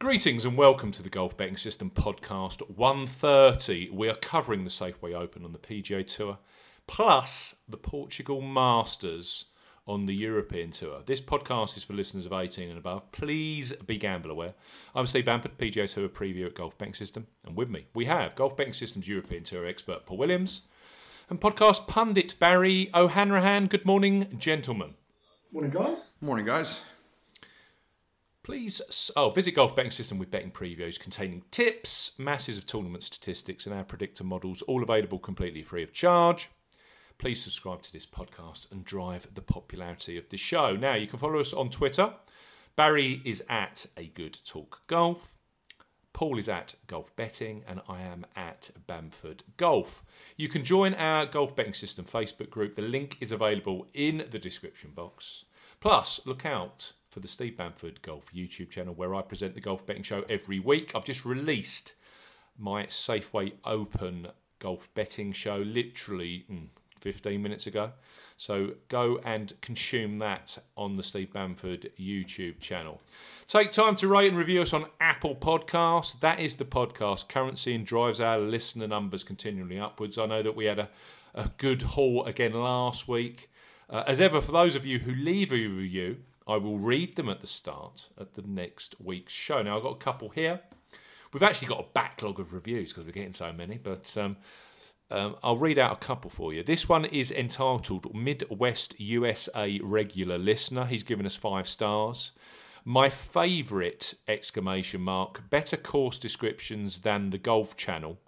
Greetings and welcome to the Golf Betting System podcast 130. We are covering the Safeway Open on the PGA Tour, plus the Portugal Masters on the European Tour. This podcast is for listeners of 18 and above. Please be gamble aware. I'm Steve Bamford, PGA Tour preview at Golf Betting System, and with me we have Golf Betting System's European Tour expert Paul Williams and podcast pundit Barry O'Hanrahan. Good morning, gentlemen. Morning, guys. Morning, guys. Please, oh, visit Golf Betting System with betting previews containing tips, masses of tournament statistics, and our predictor models, all available completely free of charge. Please subscribe to this podcast and drive the popularity of the show. Now, you can follow us on Twitter. Barry is at A Good Talk Golf. Paul is at Golf Betting, and I am at Bamford Golf. You can join our Golf Betting System Facebook group. The link is available in the description box. Plus, look out for the Steve Bamford Golf YouTube channel where I present the golf betting show every week. I've just released my Safeway Open golf betting show literally mm, 15 minutes ago. So go and consume that on the Steve Bamford YouTube channel. Take time to rate and review us on Apple Podcasts. That is the podcast currency and drives our listener numbers continually upwards. I know that we had a, a good haul again last week. Uh, as ever, for those of you who leave a review, I will read them at the start at the next week's show. Now, I've got a couple here. We've actually got a backlog of reviews because we're getting so many, but um, um, I'll read out a couple for you. This one is entitled Midwest USA Regular Listener. He's given us five stars. My favourite exclamation mark, better course descriptions than the Golf Channel.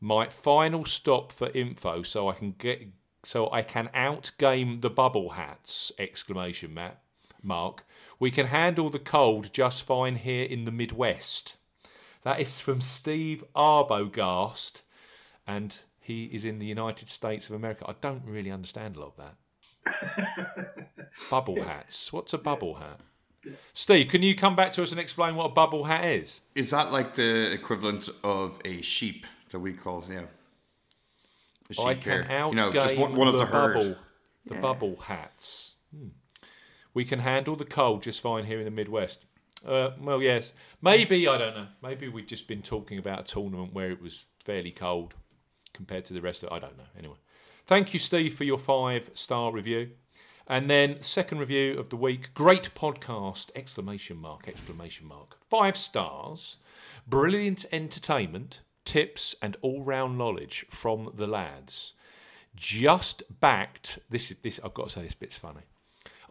My final stop for info so I can get so I can outgame the bubble hats exclamation mark Mark, we can handle the cold just fine here in the Midwest. That is from Steve Arbogast, and he is in the United States of America. I don't really understand a lot of that. bubble hats. What's a bubble hat? Steve, can you come back to us and explain what a bubble hat is? Is that like the equivalent of a sheep that we call, yeah? A sheep I can outgame you know, just one, one of the, the bubble, the yeah. bubble hats. Hmm we can handle the cold just fine here in the Midwest. Uh, well, yes. Maybe, I don't know. Maybe we've just been talking about a tournament where it was fairly cold compared to the rest of it. I don't know. Anyway. Thank you, Steve, for your five star review. And then second review of the week. Great podcast! Exclamation mark! Exclamation mark! Five stars. Brilliant entertainment, tips, and all round knowledge from the lads. Just backed. This is this. I've got to say this bit's funny.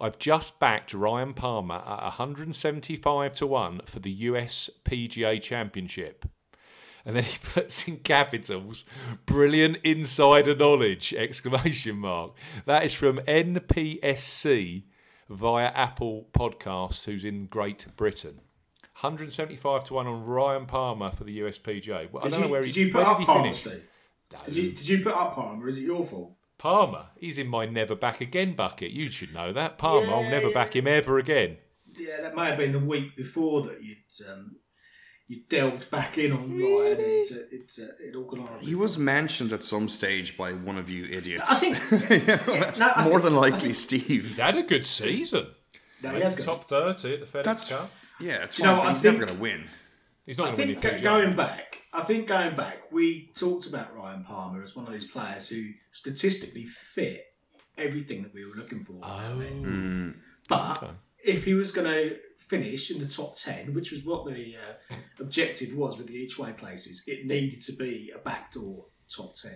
I've just backed Ryan Palmer at 175 to 1 for the US PGA Championship. And then he puts in capitals, brilliant insider knowledge, exclamation mark. That is from NPSC via Apple Podcasts, who's in Great Britain. 175 to 1 on Ryan Palmer for the US PGA. Well, I don't you, know where did he, you put up Palmer, Steve? Did you, did you put up Palmer? Is it your fault? Palmer, he's in my never back again bucket. You should know that. Palmer, yeah, I'll never back him ever again. Yeah, that may have been the week before that you'd um, you delved back in on Ryan. It's, uh, it's uh, it all gone He was mentioned at some stage by one of you idiots. I think yeah, no, I more think, than likely Steve. He's had a good season. No, he has top thirty at the FedEx Cup. Yeah, it's fine, you know, he's think, never going to win. He's not going to win the Going back, I think going back, we talked about Ryan Palmer as one of these players who statistically fit everything that we were looking for. Oh. Mm. But okay. if he was going to finish in the top 10, which was what the uh, objective was with the each way places, it needed to be a backdoor top 10.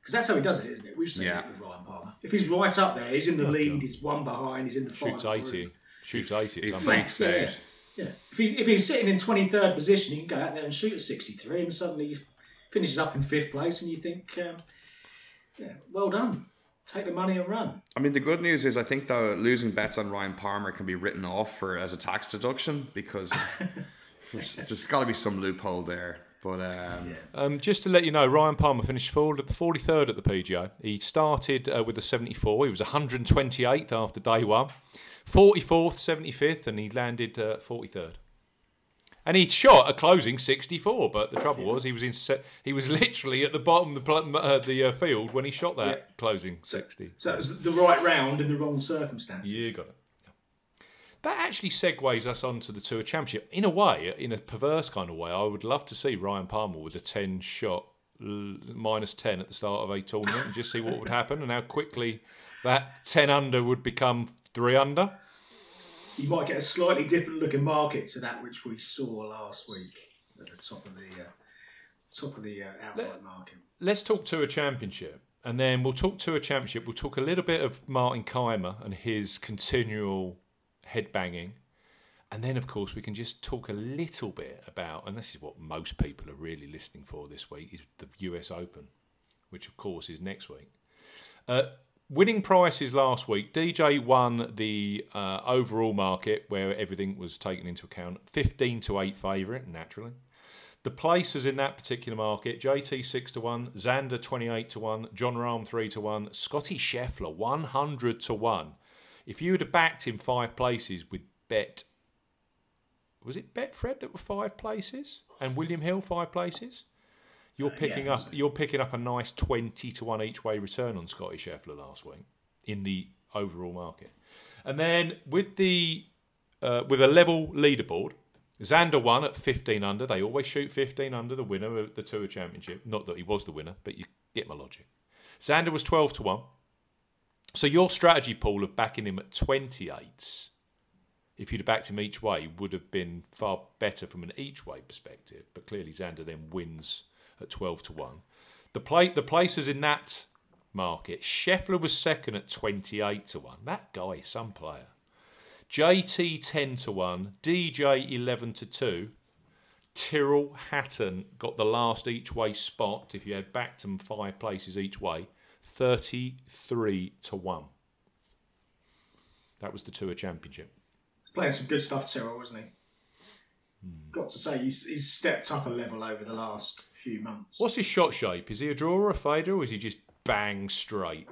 Because that's how he does it, isn't it? We've seen yeah. it with Ryan Palmer. If he's right up there, he's in the lead, he's one behind, he's in the Shoots final. 80. Shoots 80. He freaks out. Yeah. If, he, if he's sitting in 23rd position, he can go out there and shoot at 63 and suddenly he finishes up in fifth place and you think, um, yeah, well done. Take the money and run. I mean, the good news is I think the losing bets on Ryan Palmer can be written off for as a tax deduction because there's, there's got to be some loophole there. But um, yeah. um, just to let you know, Ryan Palmer finished forward at the 43rd at the PGA. He started uh, with a 74. He was 128th after day one. 44th, 75th, and he landed uh, 43rd. And he shot a closing 64, but the trouble was he was in se- he was literally at the bottom of the, uh, the uh, field when he shot that yeah. closing 60. So, so, it was the right round in the wrong circumstances. You got it. That actually segues us onto the Tour Championship. In a way, in a perverse kind of way, I would love to see Ryan Palmer with a 10 shot minus 10 at the start of a tournament and just see what would happen and how quickly that 10 under would become 3 under. You might get a slightly different looking market to that which we saw last week at the top of the uh, top of the uh, outright market. Let's talk to a Championship. And then we'll talk to a Championship. We'll talk a little bit of Martin Kaymer and his continual headbanging. And then, of course, we can just talk a little bit about, and this is what most people are really listening for this week, is the US Open, which, of course, is next week. Uh, winning prices last week. DJ won the uh, overall market where everything was taken into account. 15 to 8 favourite, naturally. The places in that particular market JT 6 to 1, Xander 28 to 1, Jon Rahm 3 to 1, Scotty Scheffler 100 to 1. If you would have backed him five places with Bet, was it Betfred that were five places and William Hill five places? You're Uh, yeah, picking I up you're picking up a nice twenty to one each way return on Scotty Scheffler last week in the overall market, and then with the uh, with a level leaderboard, Xander won at fifteen under. They always shoot fifteen under the winner of the Tour Championship. Not that he was the winner, but you get my logic. Xander was twelve to one. So your strategy pool of backing him at twenty eights if you'd have backed him each way, would have been far better from an each way perspective. But clearly, Xander then wins at 12 to 1. The, play, the places in that market, Scheffler was second at 28 to 1. That guy some player. JT 10 to 1, DJ 11 to 2. Tyrrell Hatton got the last each way spot if you had backed them five places each way, 33 to 1. That was the Tour Championship. Playing some good stuff, Tyrrell, wasn't he? Hmm. Got to say, he's, he's stepped up a level over the last few months. What's his shot shape? Is he a drawer or a fader, or is he just bang straight?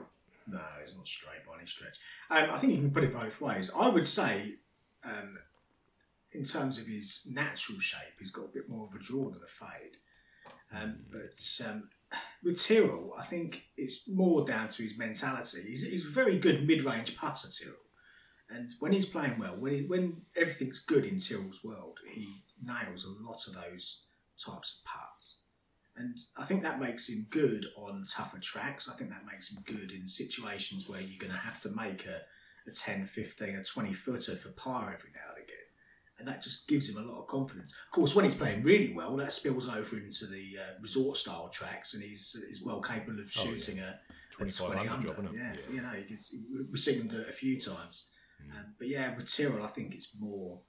No, he's not straight by any stretch. Um, I think you can put it both ways. I would say, um, in terms of his natural shape, he's got a bit more of a draw than a fade. Um, but um, with Tyrrell, I think it's more down to his mentality. He's, he's a very good mid-range putter, Tyrrell. And when he's playing well, when he, when everything's good in Tyrrell's world, he nails a lot of those types of putts. And I think that makes him good on tougher tracks. I think that makes him good in situations where you're going to have to make a, a 10, 15, a 20 footer for par every now and again. And that just gives him a lot of confidence. Of course, when he's playing really well, that spills over into the uh, resort style tracks and he's, he's well capable of Oh, yeah. shooting a, a 25 20 under job, yeah, Yeah. you know, gets, we've seen him do it a few times. Um, but yeah, with Tyrrell, I think it's more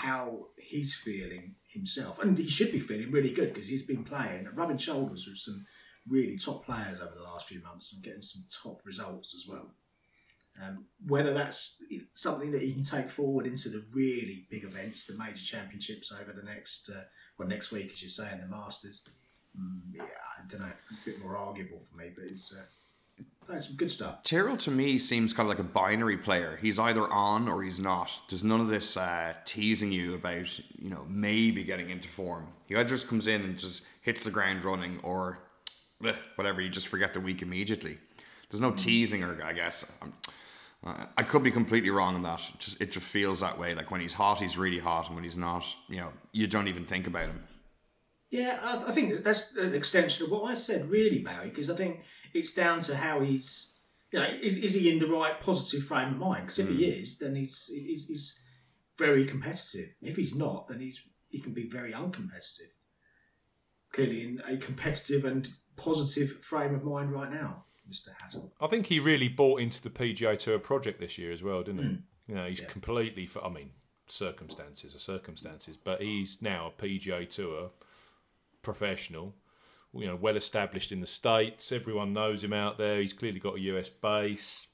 how he's feeling himself. And he should be feeling really good because he's been playing, rubbing shoulders with some really top players over the last few months and getting some top results as well. Um, whether that's something that he can take forward into the really big events, the major championships over the next, uh, well, next week, as you're saying, the Masters. Mm, yeah, I don't know, a bit more arguable for me, but it's uh, playing some good stuff. Tyrrell to me seems kind of like a binary player. He's either on or he's not. There's none of this uh, teasing you about, you know, maybe getting into form. He either just comes in and just hits the ground running or bleh, whatever, you just forget the week immediately. There's no teasing or, I guess. Uh, I could be completely wrong on that. It just, it just feels that way. Like when he's hot, he's really hot. And when he's not, you know, you don't even think about him. Yeah, I, I think that's an extension of what I said, really, Barry, because I think it's down to how he's, you know, is, is he in the right positive frame of mind? Because if he hmm. is, then he's, he's he's very competitive. If he's not, then he's he can be very uncompetitive. Clearly, in a competitive and positive frame of mind right now, Mister Hatton. I think he really bought into the PGA Tour project this year as well, didn't he? Hmm. You know, he's Yeah. completely. I mean, circumstances are circumstances, but he's now a PGA Tour professional. You know, well established in the states. Everyone knows him out there. He's clearly got a US base,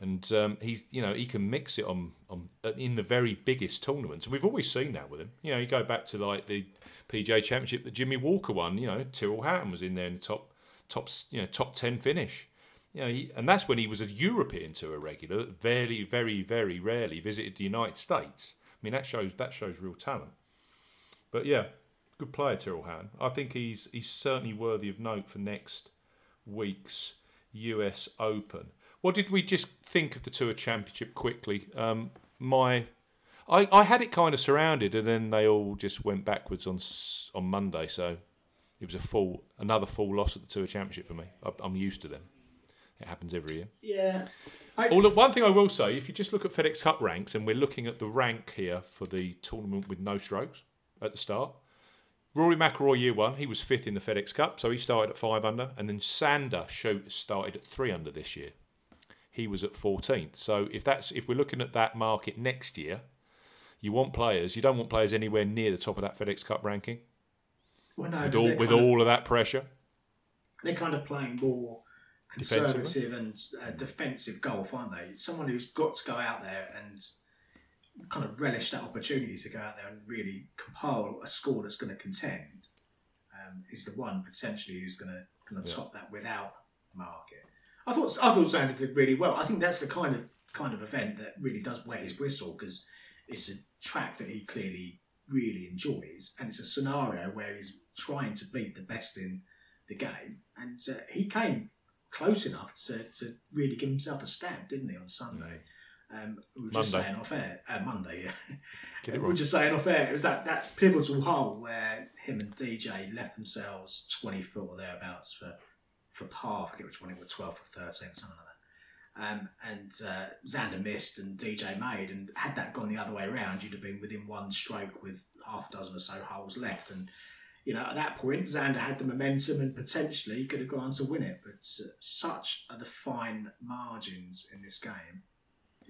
and um, he's you know he can mix it on on in the very biggest tournaments. And we've always seen that with him. You know, you go back to like the PGA Championship that Jimmy Walker won. You know, Tyrrell Hatton was in there in the top top you know top ten finish. You know, he, and that's when he was a European tour regular. Very, very, very rarely visited the United States. I mean, that shows that shows real talent. But yeah, good player, Tyrrell Hatton. I think he's he's certainly worthy of note for next week's US Open. What did we just think of the Tour Championship quickly? Um, my. I, I had it kind of surrounded, and then they all just went backwards on on Monday. So it was a full another full loss at the Tour Championship for me. I, I'm used to them. It happens every year. Yeah. I, Oh, look, one thing I will say, if you just look at FedEx Cup ranks, and we're looking at the rank here for the tournament with no strokes at the start. Rory McIlroy year one, he was fifth in the FedEx Cup, so he started at five under, and then Xander Schauffele, started at three under this year. He was at 14th. So if that's if we're looking at that market next year, you want players. You don't want players anywhere near the top of that FedEx Cup ranking well, no, with all with of- all of that pressure. they're kind of playing more conservative and uh, defensive golf, aren't they? Someone who's got to go out there and kind of relish that opportunity to go out there and really compile a score that's going to contend um, is the one potentially who's going to going to Yeah. top that without market. I thought I thought Xander did really well. I think that's the kind of kind of event that really does wet his whistle because it's a track that he clearly really enjoys, and it's a scenario where he's trying to beat the best in the game, and uh, he came close enough to, to really give himself a stab, didn't he, on Sunday? Um, we were just Monday. saying off air, uh, Monday, yeah. We were just saying off air, it was that, that pivotal hole where him and DJ left themselves 20 foot or thereabouts for, for par, I forget which one it was, 12 or 13, something like that. Um, and uh, Xander missed and DJ made, and had that gone the other way around, you'd have been within one stroke with half a dozen or so holes left. And you know, at that point, Xander had the momentum and potentially could have gone on to win it. But uh, such are the fine margins in this game,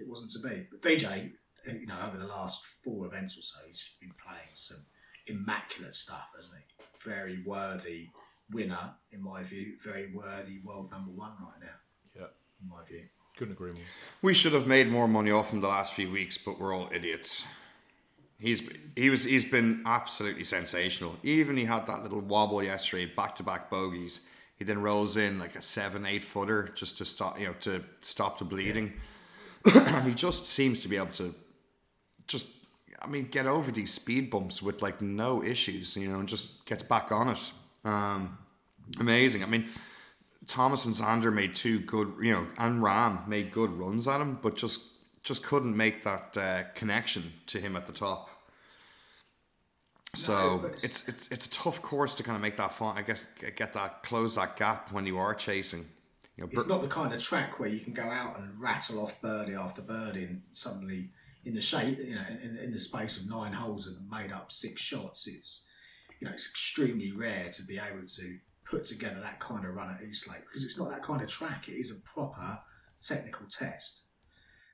it wasn't to be. But DJ, you know, over the last four events or so, he's been playing some immaculate stuff, hasn't he? Very worthy winner, in my view. Very worthy world number one right now, Yeah, in my view. couldn't agree more. We should have made more money off him the last few weeks, but we're all idiots. He's he was he's been absolutely sensational. Even he had that little wobble yesterday, back to back bogeys. He then rolls in like a seven, eight footer just to stop you know to stop the bleeding. and he just seems to be able to just I mean get over these speed bumps with like no issues, you know, and just gets back on it. Um, amazing. I mean, Thomas and Xander made two good, you know, and Rahm made good runs at him, but just just couldn't make that uh, connection to him at the top. So No, it's- it's it's it's a tough course to kind of make that fun. I guess get that close that gap when you are chasing. You know, It's Br- not the kind of track where you can go out and rattle off birdie after birdie and suddenly in the shape, you know, in, in the space of nine holes and made up six shots. It's you know, it's extremely rare to be able to put together that kind of run at East Lake because it's not that kind of track. It is a proper technical test.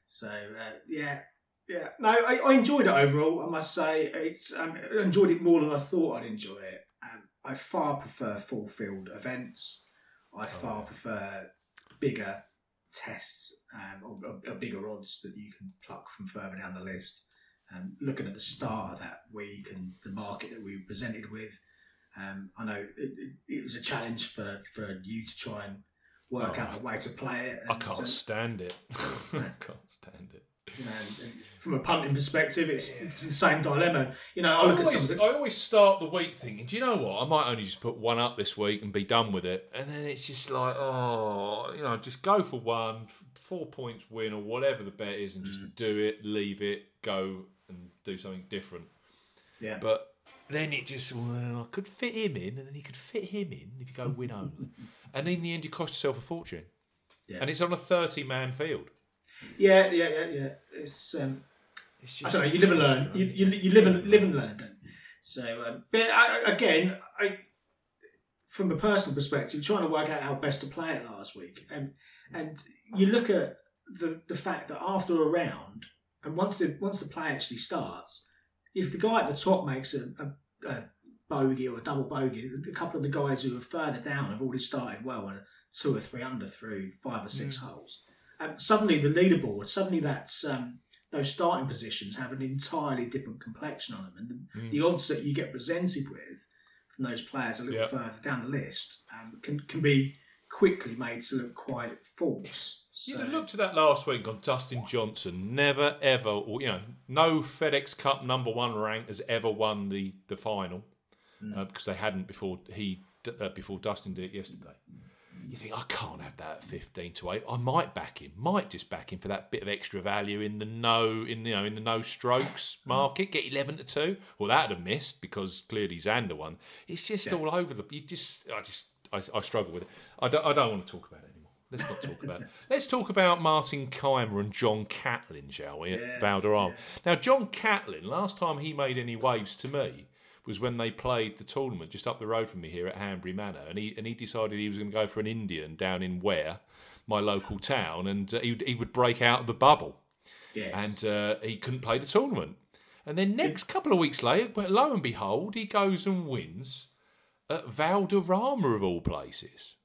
So uh, yeah, yeah. No, I, I enjoyed it overall. I must say, it's um, I enjoyed it more than I thought I'd enjoy it. Um, I far prefer full field events. I far prefer bigger tests um, or, or, bigger odds that you can pluck from further down the list. Um, looking at the start of that week and the market that we were presented with, um, I know it, it, it was a challenge for, for you to try and work Oh. out a way to play it. I can't uh, stand it. I can't stand it. You know, and- and from a punting perspective, it's, it's the same dilemma. You know, I I look at some always, I always start the week thinking, do you know what? I might only just put one up this week and be done with it. And then it's just like, oh, you know, just go for one, four points win or whatever the bet is, and just Mm. do it, leave it, go and do something different. yeah, But then it just, well, I could fit him in, and then you could fit him in if you go win only. and in the end, you cost yourself a fortune. Yeah. And it's on a 30 man field. Yeah, yeah, yeah, yeah. It's um, It's I don't know. You live and learn. You, you, you live and live and learn. Don't you? So, um, but I, again, I, from a personal perspective, trying to work out how best to play it last week, and and you look at the the fact that after a round, and once the once the play actually starts, if the guy at the top makes a, a, a bogey or a double bogey, a couple of the guys who are further down have already started well and two or three under through five or six holes. And suddenly the leaderboard, suddenly that's um, those starting positions have an entirely different complexion on them, and the, Mm. the odds that you get presented with from those players a little Yep. further down the list um, can can be quickly made to look quite false. You'd So- have looked at that last week on Dustin Johnson. Never ever, or, you know, no FedEx Cup number one rank has ever won the the final Hmm. uh, because they hadn't before he uh, before Dustin did it yesterday. You think I can't have that at fifteen to eight. I might back him, might just back him for that bit of extra value in the no, in you know, in the no strokes market. Get eleven to two. Well, that'd have missed because clearly Xander won. It's just all over the. You just, I just, I, I struggle with it. I don't, I don't want to talk about it anymore. Let's not talk about it. Let's talk about Martin Kaymer and John Catlin, shall we, at Valderrama. Now, John Catlin, last time he made any waves to me was when they played the tournament just up the road from me here at Hanbury Manor, and he and he decided he was going to go for an Indian down in Ware, my local town, and uh, he would- he would break out of the bubble, Yes. and uh, he couldn't play the tournament. And then next couple of weeks later, lo and behold, he goes and wins at Valderrama of all places.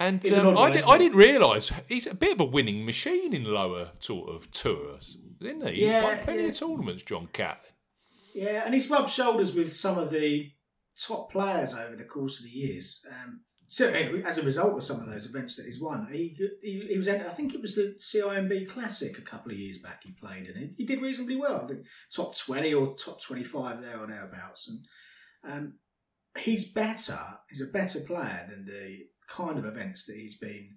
And It's an um, I, one, I didn't realise he's a bit of a winning machine in lower sort of tours, isn't he? He's Yeah, won plenty yeah. of tournaments, John Catlin. Yeah, and he's rubbed shoulders with some of the top players over the course of the years. Um, so as a result of some of those events that he's won, he he, he was I think it was the CIMB Classic a couple of years back. He played and it. He did reasonably well. I think top twenty or top twenty five there or thereabouts. And um, he's better. He's a better player than the kind of events that he's been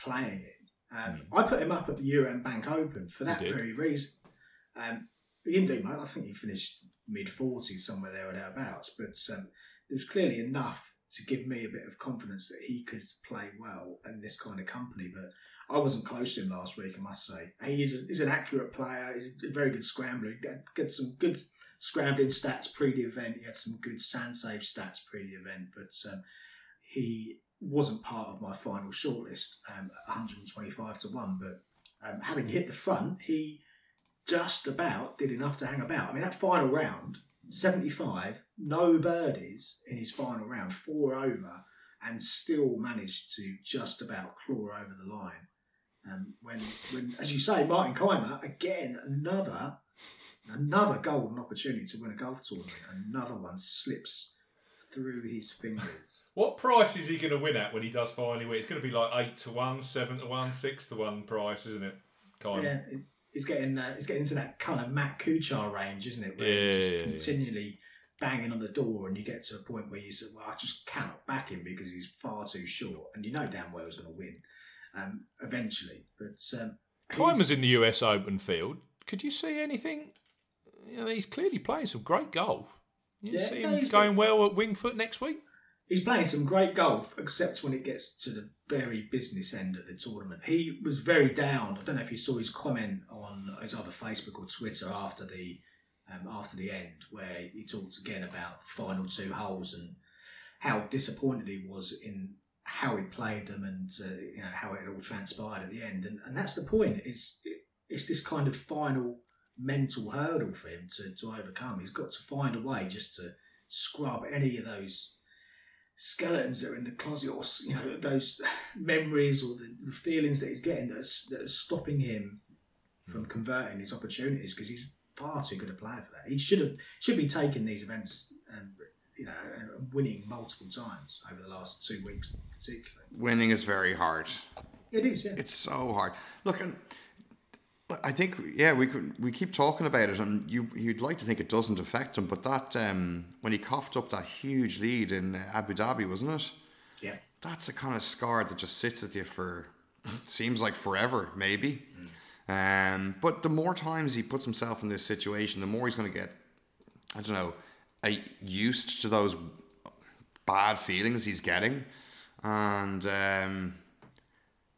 playing in. Um, I put him up at the Euram Bank Open for that very reason. Um, he didn't do much. I think he finished mid 40s, somewhere there or thereabouts. But um, there was clearly enough to give me a bit of confidence that he could play well in this kind of company. But I wasn't close to him last week, I must say. He is a, he's an accurate player. He's a very good scrambler. He got some good scrambling stats pre the event. He had some good sand save stats pre the event. But um, he wasn't part of my final shortlist um, 125 to 1. But um, having hit the front, he just about did enough to hang about. I mean, that final round, 75, no birdies in his final round, four over, and still managed to just about claw over the line. Um, when, when, as you say, Martin Kaymer, again, another another golden opportunity to win a golf tournament. Another one slips through his fingers. What price is he going to win at when he does finally win? It's going to be like eight to one, seven to one, six to one price, isn't it? Kind Yeah, he's getting uh, he's getting into that kind of Matt Kuchar range, isn't it? Where Yeah, you're just yeah, continually banging on the door, and you get to a point where you say, "Well, I just cannot back him because he's far too short," and you know damn well he's going to win um, eventually. But um, he's- in the US Open field. Could you see anything? You know, he's clearly playing some great golf. You Yeah, see him he's going well at Winged Foot next week? He's playing some great golf, except when it gets to the very business end of the tournament. He was very down. I don't know if you saw his comment on his either Facebook or Twitter after the um, after the end, where he talked again about the final two holes and how disappointed he was in how he played them and uh, you know how it all transpired at the end. And, and that's the point. It's it's this kind of final mental hurdle for him to, to overcome. He's got to find a way just to scrub any of those skeletons that are in the closet or you know those memories or the, the feelings that he's getting that are, that are stopping him from hmm. converting his opportunities because he's far too good a player for that. He should have should be taking these events and you know and winning multiple times over the last two weeks particularly. Winning is very hard. It is, yeah. It's so hard. Look, and I think yeah, we could we keep talking about it, and you you'd like to think it doesn't affect him, but that um, when he coughed up that huge lead in uh, Abu Dhabi, wasn't it? yeah. That's a kind of scar that just sits with you for seems like forever, maybe. Um, but the more times he puts himself in this situation, the more he's going to get, I don't know, uh, used to those bad feelings he's getting, and um,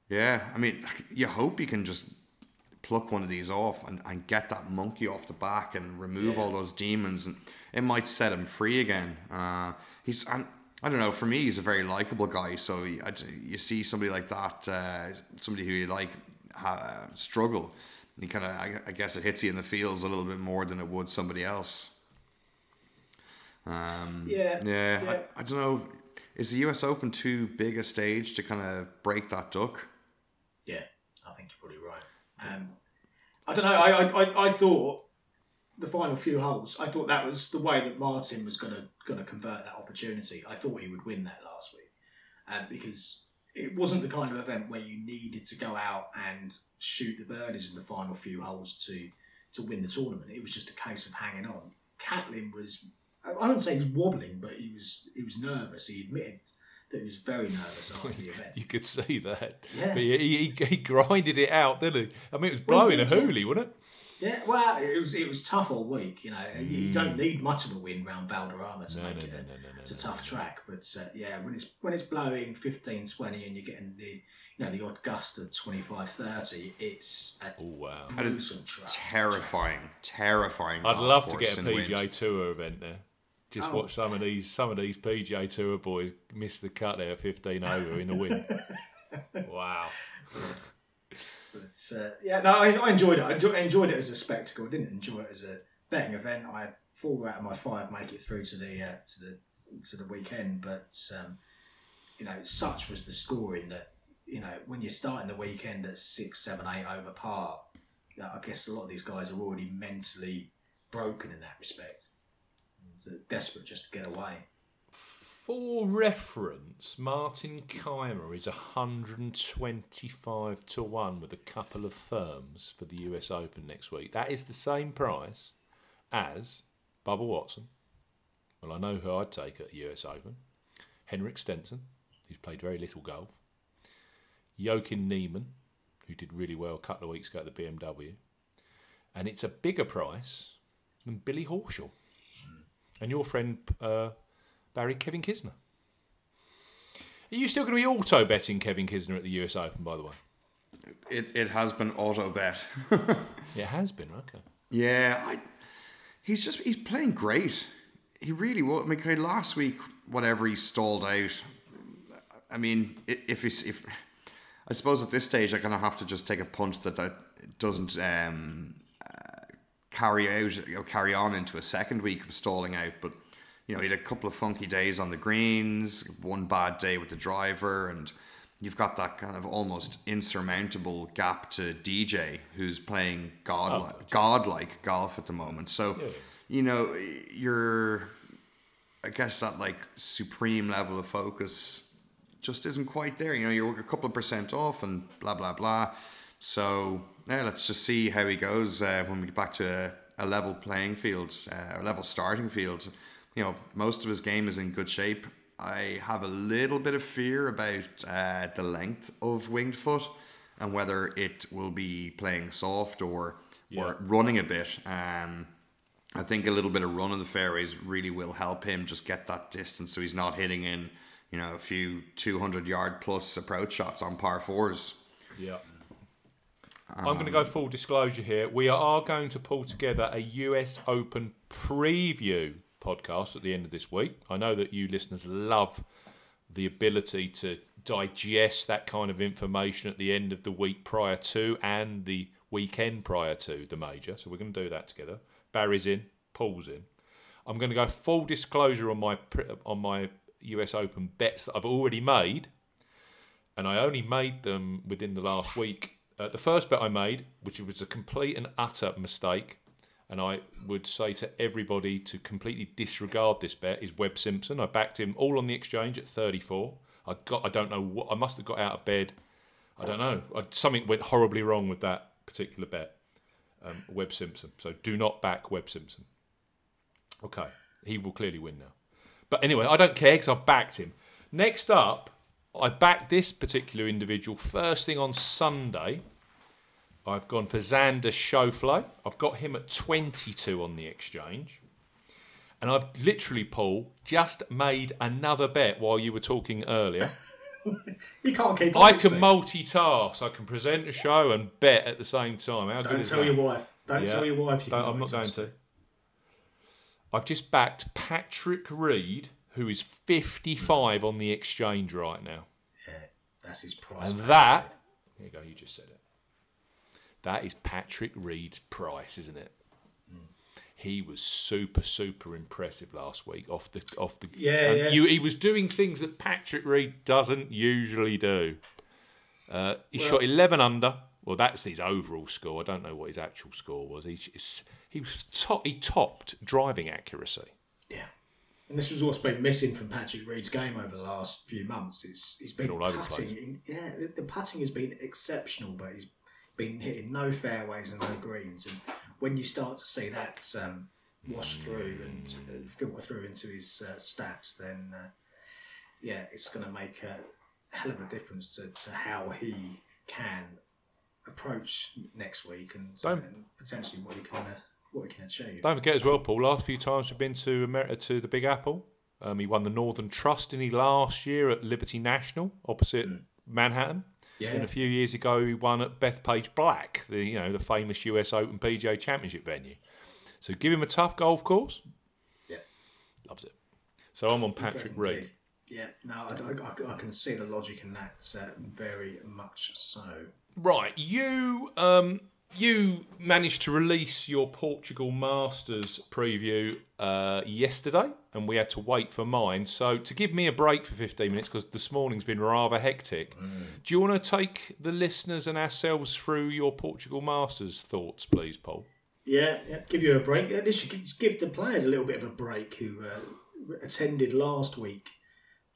yeah, I mean, you hope he can just pluck one of these off and, and get that monkey off the back and remove all those demons and it might set him free again uh, he's and I don't know for me he's a very likable guy so you, I- you see somebody like that uh, somebody who you like ha, struggle you kind of I, I guess it hits you in the feels a little bit more than it would somebody else um, Yeah, yeah, yeah. I, I don't know is the US Open too big a stage to kind of break that duck Yeah, I think you're probably right. Um, I don't know. I, I, I, thought the final few holes. I thought that was the way that Martin was going to convert that opportunity. I thought he would win that last week, um, because it wasn't the kind of event where you needed to go out and shoot the birdies in the final few holes to to win the tournament. It was just a case of hanging on. Catlin was. I wouldn't say he was wobbling, but he was he was nervous. He admitted that he was very nervous after the event. You could see that. Yeah. But he, he, he grinded it out, didn't he? I mean, it was blowing a did, hoolie, wasn't it? Yeah, well, it was it was tough all week. You know, you don't need much of a wind round Valderrama to Mm. No, make no, it. no, a, no, no, it's a tough track, but uh, yeah, when it's when it's blowing 15, 20 and you're getting the you know the odd gust of 25, 30, it's a Oh, wow. gruesome track. Terrifying, terrifying. I'd love to get a in wind. PGA Tour event there. Just Oh, watch some of these some of these PGA Tour boys miss the cut there, fifteen over in the wind. wow. But uh, yeah, no, I, I enjoyed it. I enjoy, I enjoyed it as a spectacle. I didn't enjoy it as a betting event. I had four out of my five make it through to the uh, to the to the weekend, but um, you know, such was the scoring that you know when you're starting the weekend at six, seven, eight over par, you know, I guess a lot of these guys are already mentally broken in that respect. So desperate just to get away. For reference, Martin Kaymer is 125 to 1 with a couple of firms for the US Open next week. That is the same price as Bubba Watson. Well, I know who I'd take at the US Open. Henrik Stenson, who's played very little golf. Joaquin Niemann, who did really well a couple of weeks ago at the BMW. And it's a bigger price than Billy Horschel. And your friend uh, Barry Kevin Kisner. Are you still going to be auto betting Kevin Kisner at the US Open, by the way? It it has been auto bet. It has been, okay. Yeah, I, he's just he's playing great. He really was. I mean, okay, last week, whatever he stalled out. I mean, if he's if I suppose at this stage, I kind of have to just take a punt that that doesn't um, carry out you know, carry on into a second week of stalling out. But you know, he had a couple of funky days on the greens, one bad day with the driver, and you've got that kind of almost insurmountable gap to DJ, who's playing godlike, oh. godlike golf at the moment. So, you know, you're, I guess that like supreme level of focus just isn't quite there. You know, you're a couple of percent off and blah blah blah. So yeah, let's just see how he goes uh, when we get back to a, a level playing field, uh, a level starting field. You know, most of his game is in good shape. I have a little bit of fear about uh, the length of winged foot and whether it will be playing soft or or running a bit. Um, I think a little bit of run in the fairways really will help him just get that distance, so he's not hitting in, you know, a few two hundred yard plus approach shots on par fours. Yeah. I'm going to go um, full disclosure here. We are going to pull together a US Open preview podcast at the end of this week. I know that you listeners love the ability to digest that kind of information at the end of the week prior to and the weekend prior to the major. So we're going to do that together. Barry's in, Paul's in. I'm going to go full disclosure on my on my US Open bets that I've already made and I only made them within the last week. Uh, the first bet I made, which was a complete and utter mistake, and I would say to everybody to completely disregard this bet, is Webb Simpson. I backed him all on the exchange at 34. I got, I don't know what, I must have got out of bed. I don't know. I, something went horribly wrong with that particular bet. Um, Webb Simpson. So do not back Webb Simpson. Okay, he will clearly win now. But anyway, I don't care because I've backed him. Next up, I backed this particular individual first thing on Sunday. I've gone for Xander Schauffele. I've got him at 22 on the exchange. And I've literally, Paul, just made another bet while you were talking earlier. You can't keep. I can multitask. I can present a show and bet at the same time. How Don't tell that? your wife. Don't Yeah. tell your wife. You I'm not going to. I've just backed Patrick Reed, who is 55 on the exchange right now. Yeah, that's his price. And that, here you go, you just said it. That is Patrick Reed's price, isn't it? He was super, super impressive last week off the off the. Yeah, and yeah. You, he was doing things that Patrick Reed doesn't usually do. Uh, he shot eleven under. Well, that's his overall score. I don't know what his actual score was. He he was top. He topped driving accuracy. And this was what's been missing from Patrick Reed's game over the last few months. It's he's been, all over the putting. in- yeah, the, the putting has been exceptional, but he's been hitting no fairways and no greens. And when you start to see that um, wash through and uh, filter through into his uh, stats, then uh, yeah, it's going to make a hell of a difference to, to how he can approach next week and, and potentially what he can uh, what can achieve. Don't forget as well, Paul. Last few times we've been to America to the Big Apple. Um, he won the Northern Trust in he last year at Liberty National opposite Manhattan. Yeah, And a few years ago, he won at Bethpage Black, the you know the famous US Open PGA Championship venue. So give him a tough golf course. Yeah. loves it. So I'm on Patrick Reed. Yeah, no, I, I- I can see the logic in that uh, very much so. Right, you um, you managed to release your Portugal Masters preview uh, yesterday, and we had to wait for mine. So to give me a break for fifteen minutes because this morning's been rather hectic. Do you want to take the listeners and ourselves through your Portugal Masters thoughts, please, Paul? Yeah, yeah, give you a break. Uh, This should give the players a little bit of a break who uh, attended last week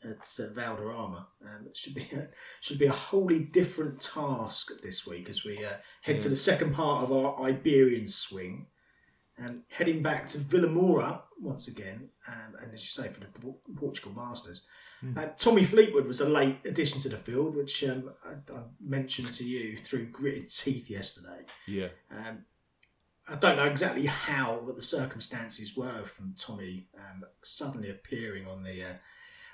at uh, Valderrama. Um, it should be a, should be a wholly different task this week as we uh, head to the second part of our Iberian swing and heading back to Vilamoura once again. Um, and as you say, for the Por- Portugal Masters. Uh, Tommy Fleetwood was a late addition to the field, which um, I, I mentioned to you through gritted teeth yesterday. Yeah, Um, I don't know exactly how what the circumstances were from Tommy um, suddenly appearing on the uh,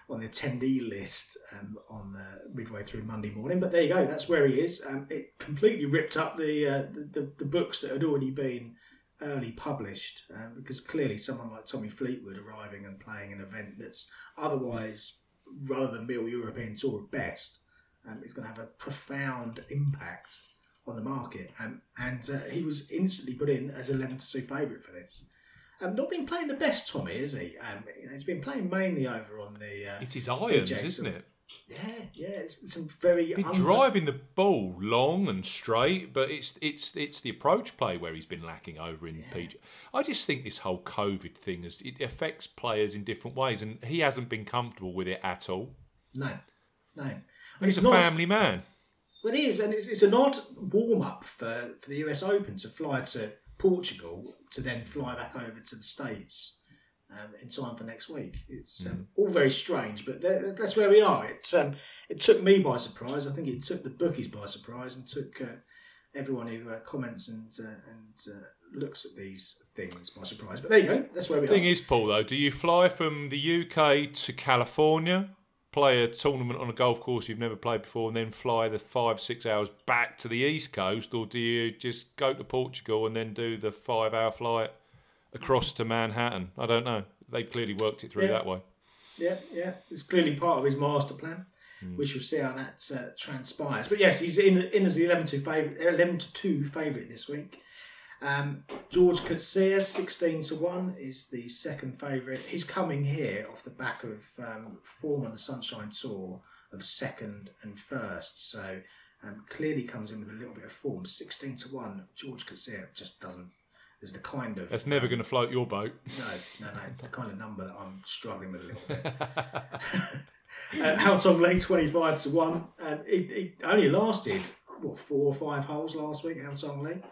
on the attendee list um, on uh, midway through Monday morning, but there you go. That's where he is. Um, it completely ripped up the, uh, the, the books that had already been early published um, because clearly someone like Tommy Fleetwood arriving and playing an event that's otherwise of the mill European Tour at best um, is going to have a profound impact on the market. Um, and uh, he was instantly put in as a 11 to 2 favourite for this. Um, not been playing the best, Tommy, is he? Um, you know, he's been playing mainly over on the. Uh, it's his irons, PJ isn't it? yeah, yeah, it's some very. Been un- driving the ball long and straight, but it's it's it's the approach play where he's been lacking over in PG. I just think this whole COVID thing is it affects players in different ways, and he hasn't been comfortable with it at all. No, no. And He's a not- family man. Well, it is, and it's, it's an odd warm up for, for the US Open to fly to Portugal to then fly back over to the States um, in time for next week. It's um, all very strange, but that's where we are. It's um, it took me by surprise. I think it took the bookies by surprise, and took uh, everyone who uh, comments and uh, and uh, looks at these things by surprise. But there you go. That's where we are Thing are. is, Paul, though, do you fly from the UK to California, play a tournament on a golf course you've never played before, and then fly the five six hours back to the East Coast, or do you just go to Portugal and then do the five hour flight across to Manhattan? I don't know. They clearly worked it through Yeah. that way. Yeah, yeah. It's clearly part of his master plan. Hmm. We shall see how that uh, transpires. But yes, he's in, in as the 11 to, favorite, 11 to 2 favourite this week. Um, George Coetzee, 16 to 1, is the second favourite. He's coming here off the back of um, form on the Sunshine Tour of second and first. So um, clearly comes in with a little bit of form. 16 to 1, George Coetzee just doesn't. There's the kind of. That's never going to float your boat. No, no, no. The kind of number that I'm struggling with a little bit. uh, Haotong Li 25 to 1. Um, it, it only lasted, what, four or five holes last week, Haotong Li,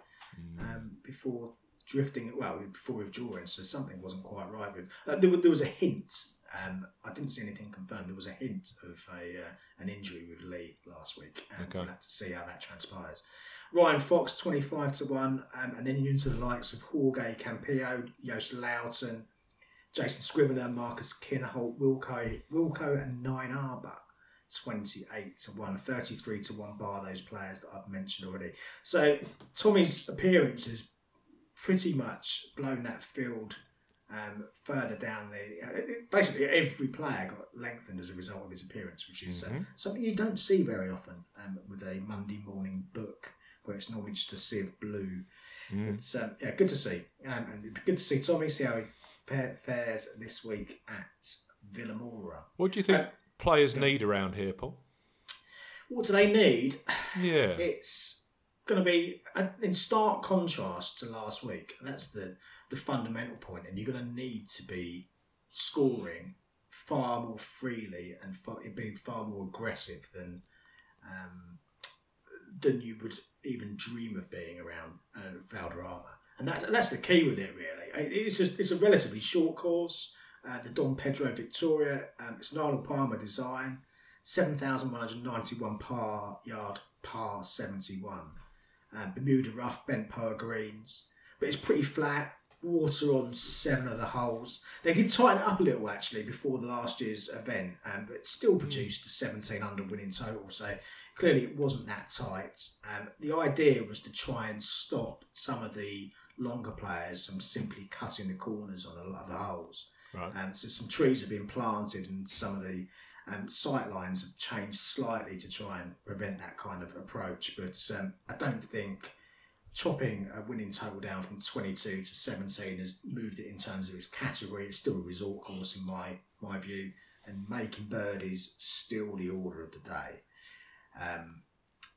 um, before drifting, well, before withdrawing, so something wasn't quite right with uh, there, there was a hint. Um, I didn't see anything confirmed. There was a hint of a uh, an injury with Li last week, and Okay. we'll have to see how that transpires. Ryan Fox, 25 to 1, um, and then into the likes of Jorge Campillo, Joost Luiten, Jason Scrivener, Marcus Kinhult, Wilco, Wilco and Nienaber. 28 to 1, 33 to 1 bar those players that I've mentioned already. So Tommy's appearance has pretty much blown that field um, further down the. uh, Basically, every player got lengthened as a result of his appearance, which is uh, something you don't see very often um, with a Monday morning book where it's normally just a sea of blue. It's um, yeah, good to see, um, and good to see Tommy see how he fares this week at Vilamoura. What do you think Uh, players need around here, Paul? What do they need? Yeah. It's going to be in stark contrast to last week. And That's the the fundamental point. point, and you're going to need to be scoring far more freely and far, being far more aggressive than um, than you would even dream of being around uh, Valderrama. And that's that's the key with it, really. It's a, it's a relatively short course. Uh, the Dom Pedro Victoria, um, it's an Arnold Palmer design, 7,191 par yard, par 71. Um, Bermuda rough, bent par greens, but it's pretty flat. Water on seven of the holes. They did tighten it up a little actually before the last year's event, um, but it still produced a 17 under winning total. So clearly it wasn't that tight. Um, the idea was to try and stop some of the longer players from simply cutting the corners on a lot of the holes. Right. And so some trees have been planted and some of the um, sight lines have changed slightly to try and prevent that kind of approach. But um, I don't think chopping a winning total down from 22 to 17 has moved it in terms of its category. It's still a resort course in my, my view, and making birdies still the order of the day um,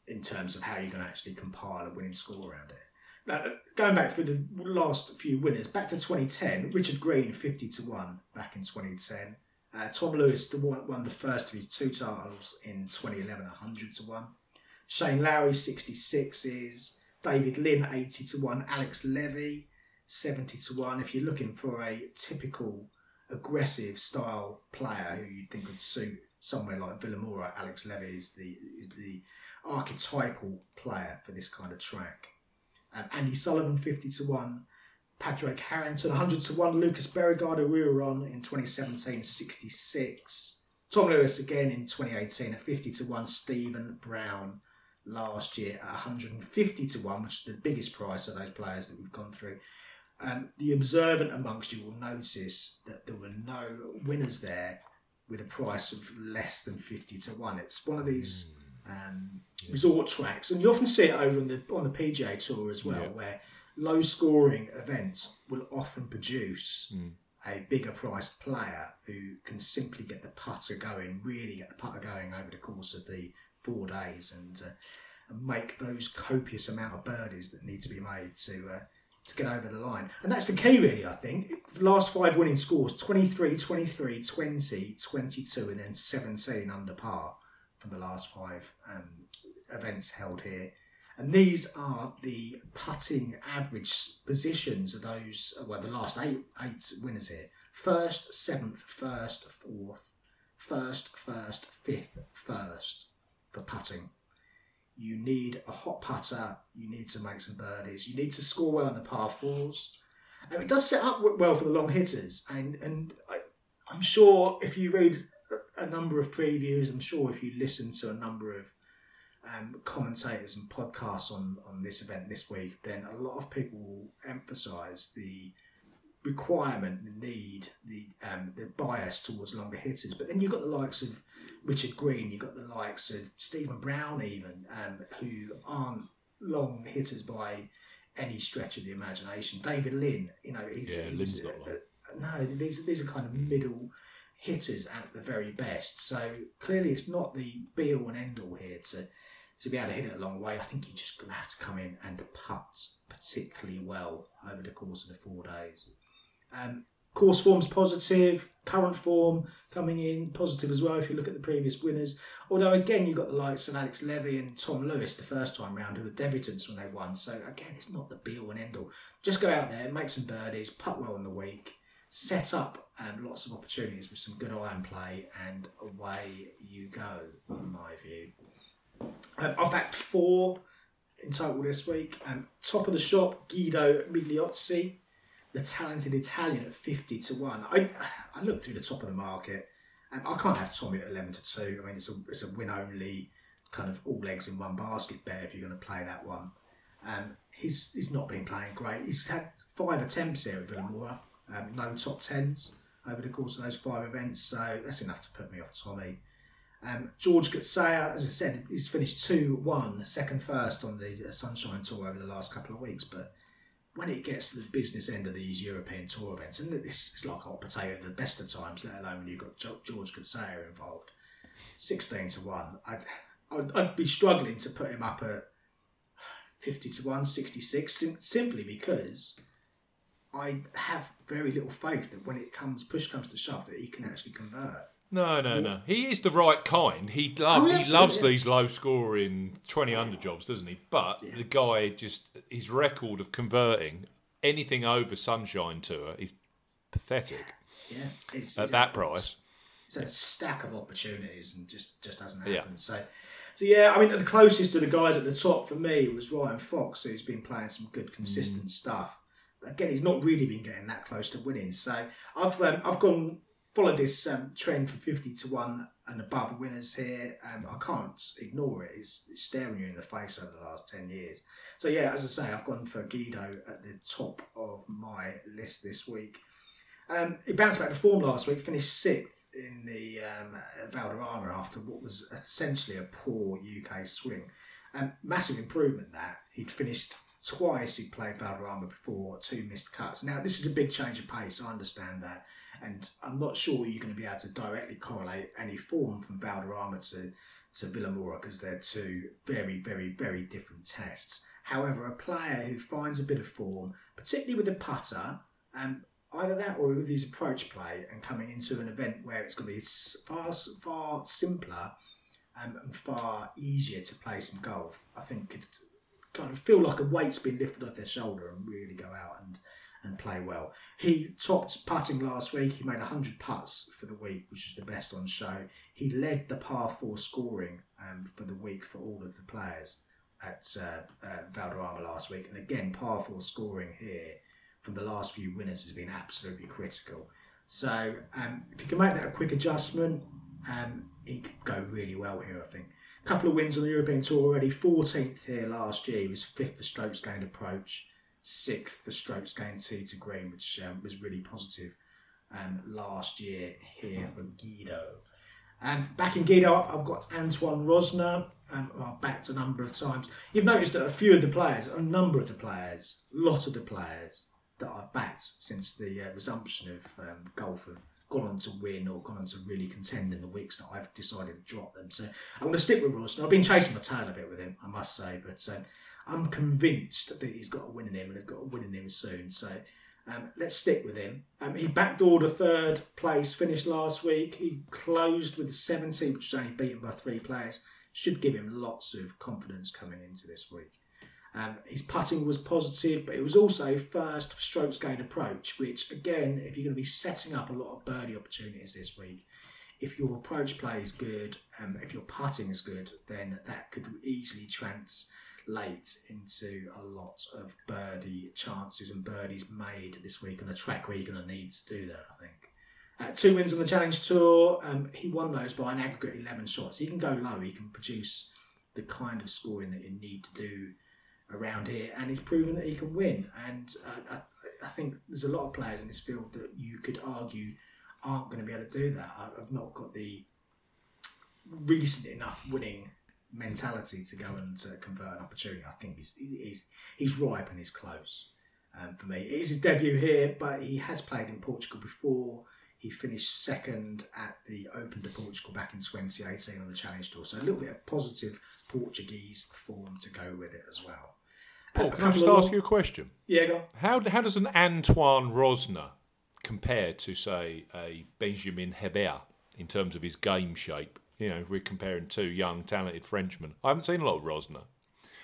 in terms of how you're going to actually compile a winning score around it. Now, going back through the last few winners, back to 2010, Richard Green 50 to 1 back in 2010. Uh, Tom Lewis the one, won the first of his two titles in 2011, 100 to 1. Shane Lowry 66s. David Lynn 80 to 1. Alex Levy 70 to 1. If you're looking for a typical aggressive style player who you think would suit somewhere like Vilamoura, Alex Levy is the is the archetypal player for this kind of track. Um, Andy Sullivan 50 to 1. Padraig Harrington 100 to 1. Lucas Bjerregaard, we were on in 2017 66. Tom Lewis again in 2018 at 50 to 1. Steven Brown last year at 150 to 1, which is the biggest price of those players that we've gone through. Um, the observant amongst you will notice that there were no winners there with a price of less than 50 to 1. It's one of these um, resort tracks, and you often see it over on the, on the PGA Tour as well, Yeah. where low scoring events will often produce a bigger priced player who can simply get the putter going, really get the putter going over the course of the four days and, uh, and make those copious amount of birdies that need to be made to uh, to get over the line. And that's the key, really, I think. The last five winning scores 23, 23, 20, 22, and then 17 under par from the last five um, events held here. And these are the putting average positions of those, well, the last eight, eight winners here. First, seventh, first, fourth, first, first, fifth, first for putting. You need a hot putter. You need to make some birdies. You need to score well on the par fours. And it does set up well for the long hitters. And and I, I'm sure if you read a number of previews, I'm sure if you listen to a number of um, commentators and podcasts on, on this event this week, then a lot of people will emphasise the requirement, the need, the um, the bias towards longer hitters. But then you've got the likes of Richard Green, you've got the likes of Steven Brown, even um, who aren't long hitters by any stretch of the imagination. David Lynn, you know, he's, Yeah, he was, Lynn's not long. uh, no, these these are kind of middle hitters at the very best. So clearly, it's not the be all and end all here to to be able to hit it a long way. I think you're just going to have to come in and putt particularly well over the course of the four days. Um, course form's positive, current form coming in positive as well. If you look at the previous winners, although again you've got the likes of Alex Levy and Tom Lewis the first time round who were debutants when they won. So again, it's not the be all and end all. Just go out there, make some birdies, putt well in the week, set up um, lots of opportunities with some good iron play, and away you go. In my view, um, I've backed four in total this week. Um, top of the shop, Guido Migliozzi, the talented Italian at 50 to 1. I, I looked through the top of the market and I can't have Tommy at 11 to 2. I mean, it's a, it's a win only kind of all eggs in one basket bet if you're going to play that one. Um, he's, he's not been playing great. He's had five attempts here at Vilamoura, um, no top tens over the course of those five events, so that's enough to put me off Tommy. Um, George Coetzee, as I said, he's finished 2 1, second first on the uh, Sunshine Tour over the last couple of weeks. But when it gets to the business end of these European Tour events, and it's, it's like hot potato at the best of times, let alone when you've got George Coetzee involved, 16 to 1. I'd, I'd, I'd be struggling to put him up at 50 to 1, 66, sim- simply because I have very little faith that when it comes, push comes to shove, that he can actually convert. No, no, no. He is the right kind. He loves, Oh, he loves yeah. these low scoring twenty under jobs, doesn't he? But the guy just his record of converting anything over Sunshine Tour is pathetic. Yeah, it's, at it's- that price. it's a stack of opportunities and just just hasn't Yeah. happened. So, so yeah, I mean, the closest to the guys at the top for me was Ryan Fox, who's been playing some good, consistent Mm. stuff. Again, he's not really been getting that close to winning. So I've um, I've gone followed this um, trend from fifty to one and above winners here. Um, I can't ignore it. It's, it's staring you in the face over the last ten years. So yeah, as I say, I've gone for Guido at the top of my list this week. Um, he bounced back to form last week, finished sixth in the um, Valderrama after what was essentially a poor UK swing. Um, massive improvement that he'd finished twice. He'd played Valderrama before, two missed cuts. Now this is a big change of pace. I understand that, and I'm not sure you're going to be able to directly correlate any form from Valderrama to to Vilamoura because they're two very, very, very different tests. However, a player who finds a bit of form, particularly with a putter, um, either that or with his approach play and coming into an event where it's going to be far far simpler um, and far easier to play some golf, I think could kind of feel like a weight's been lifted off their shoulder and really go out and, and play well. He topped putting last week. He made 100 putts for the week, which is the best on show. He led the par four scoring um, for the week for all of the players at uh, uh, Valderrama last week. And again, par four scoring here from the last few winners has been absolutely critical. So um, if you can make that a quick adjustment, um, he could go really well here, I think. A couple of wins on the European Tour already. 14th here last year. He was fifth for strokes gained approach, sixth for strokes gained tee to green, which um, was really positive um, last year here for Guido. And back in Guido I've got Antoine Rozner. Um, I've backed a number of times. You've noticed that a few of the players, a number of the players, a lot of the players that I've backed since the uh, resumption of um, golf have gone on to win or gone on to really contend in the weeks that I've decided to drop them. So I'm going to stick with Rozner. I've been chasing my tail a bit with him, I must say, but um, I'm convinced that he's got a win in him and he's got a win in him soon. So um, let's stick with him. Um, he backdoored a third place finish last week. He closed with a 70, which was only beaten by three players. Should give him lots of confidence coming into this week. Um, his putting was positive, but it was also first strokes gained approach, which again, if you're going to be setting up a lot of birdie opportunities this week, if your approach play is good, um, if your putting is good, then that could easily translate into a lot of birdie chances and birdies made this week on a track where you're going to need to do that, I think. Uh, two wins on the Challenge Tour. Um, he won those by an aggregate 11 shots. He can go low. He can produce the kind of scoring that you need to do around here, and he's proven that he can win. And uh, I, I think there's a lot of players in this field that you could argue aren't going to be able to do that. I- I've not got the recent enough winning mentality to go and uh, convert an opportunity. I think he's he's he's ripe and he's close. Um, for me, it is his debut here, but he has played in Portugal before. He finished second at the Open de Portugal back in 2018 on the Challenge Tour, so a little bit of positive Portuguese form to go with it as well. Paul, can I just ask you a question? Yeah, go on. How, how does an Antoine Rozner compare to, say, a Benjamin Hebert in terms of his game shape? You know, if we're comparing two young, talented Frenchmen. I haven't seen a lot of Rozner.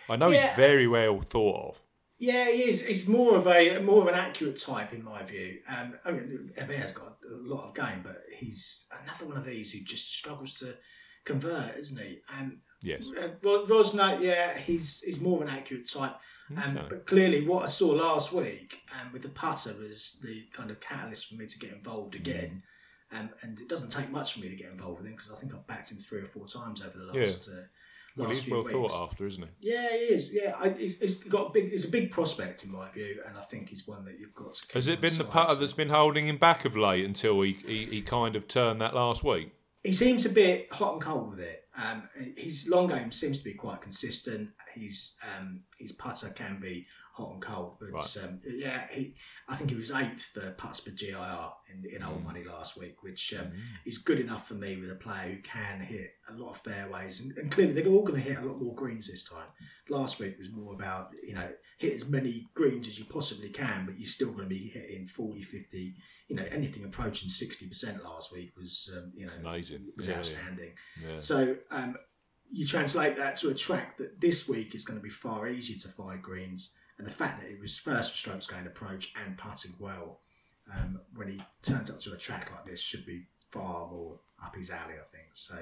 I know Yeah. he's very well thought of. Yeah, he is. He's more of a more of an accurate type in my view. Um, I mean, Hebert's got a lot of game, but he's another one of these who just struggles to convert, isn't he? And Yes. Rozner, yeah, he's he's more of an accurate type. Um, Okay. But clearly, what I saw last week um, with the putter was the kind of catalyst for me to get involved again. Um, and it doesn't take much for me to get involved with him because I think I've backed him three or four times over the last, uh, Well, last he's few well weeks. thought after, isn't he? Yeah, he is. Yeah, I, he's, he's got a big. He's a big prospect in my view, and I think he's one that you've got to. Keep Has it been the side. putter that's been holding him back of late until he, he, he kind of turned that last week? He seems a bit hot and cold with it. Um, his long game seems to be quite consistent. His um, his putter can be hot and cold, but Right. um, yeah, he, I think he was eighth for putts per GIR in, in Mm. old money last week, which um, is good enough for me with a player who can hit a lot of fairways, and, and clearly they're all going to hit a lot more greens this time. Last week was more about you know hit as many greens as you possibly can, but you're still going to be hitting 40, 50, you know anything approaching sixty percent last week was um, you know Amazing. was Yeah, yeah. outstanding. Yeah. So um, you translate that to a track that this week is going to be far easier to find greens, and the fact that it was first for strokes gained approach and putting well, um, when he turns up to a track like this should be far more up his alley, I think. So,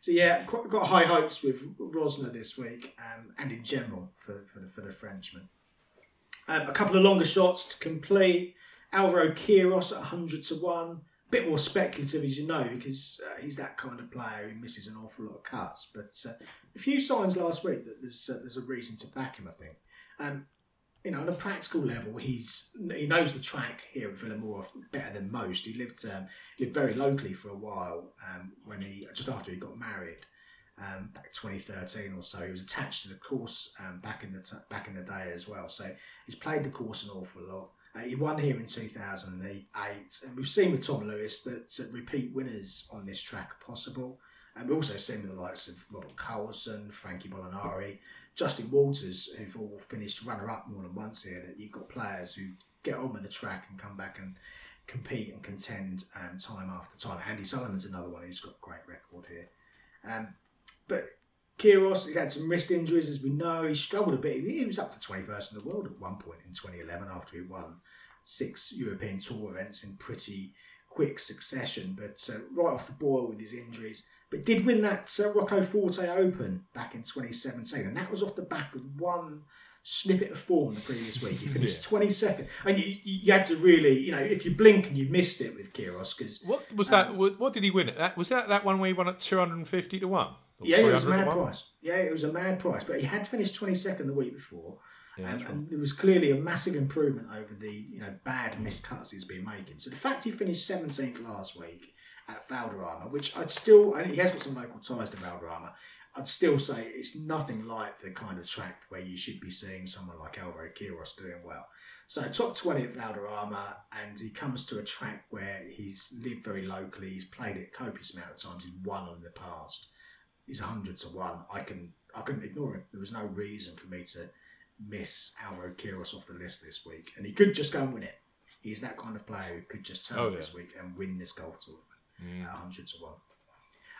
so yeah, quite, got high hopes with Rozner this week um, and in general for, for, the, for the Frenchman. Um, a couple of longer shots to complete. Alvaro Quiros at 100 to 1. A bit more speculative, as you know, because uh, he's that kind of player who misses an awful lot of cuts. But uh, a few signs last week that there's uh, there's a reason to back him, I think. Um, you know, on a practical level, he's he knows the track here at Vilamoura better than most. He lived um, lived very locally for a while um, when he just after he got married, um, back 2013 or so. He was attached to the course um, back in the t- back in the day as well. So he's played the course an awful lot. Uh, he won here in 2008, and we've seen with Tom Lewis that uh, repeat winners on this track are possible. And we've also seen with the likes of Robert Karlsson, Frankie Molinari, Justin Walters, who've all finished runner up more than once here, that you've got players who get on with the track and come back and compete and contend um, time after time. Andy Sullivan's another one who's got a great record here. Um, but Quiros, he's had some wrist injuries, as we know. He struggled a bit. He was up to 21st in the world at one point in 2011 after he won six European Tour events in pretty quick succession. But uh, right off the boil with his injuries, but did win that uh, Rocco Forte Open back in 2017, and that was off the back of one snippet of form the previous week. He finished yeah. 22nd, and you, you had to really, you know, if you blink and you missed it with Quiros, because what was that? Um, what did he win? At? That was that that one where he won at 250 to one. Yeah, it was a mad price. Yeah, it was a mad price, but he had finished 22nd the week before. Yeah, um, right. And there was clearly a massive improvement over the you know bad missed cuts he's been making. So the fact he finished 17th last week at Valderrama, which I'd still, and he has got some local ties to Valderrama, I'd still say it's nothing like the kind of track where you should be seeing someone like Alvaro Quiros doing well. So top 20 at Valderrama, and he comes to a track where he's lived very locally, he's played it copious amount of times, he's won in the past. He's 100 to 1. I can I couldn't ignore him. There was no reason for me to miss Alvaro Quiros off the list this week. And he could just go and win it. He's that kind of player who could just turn oh, yeah. this week and win this golf tournament mm. at 100 to 1.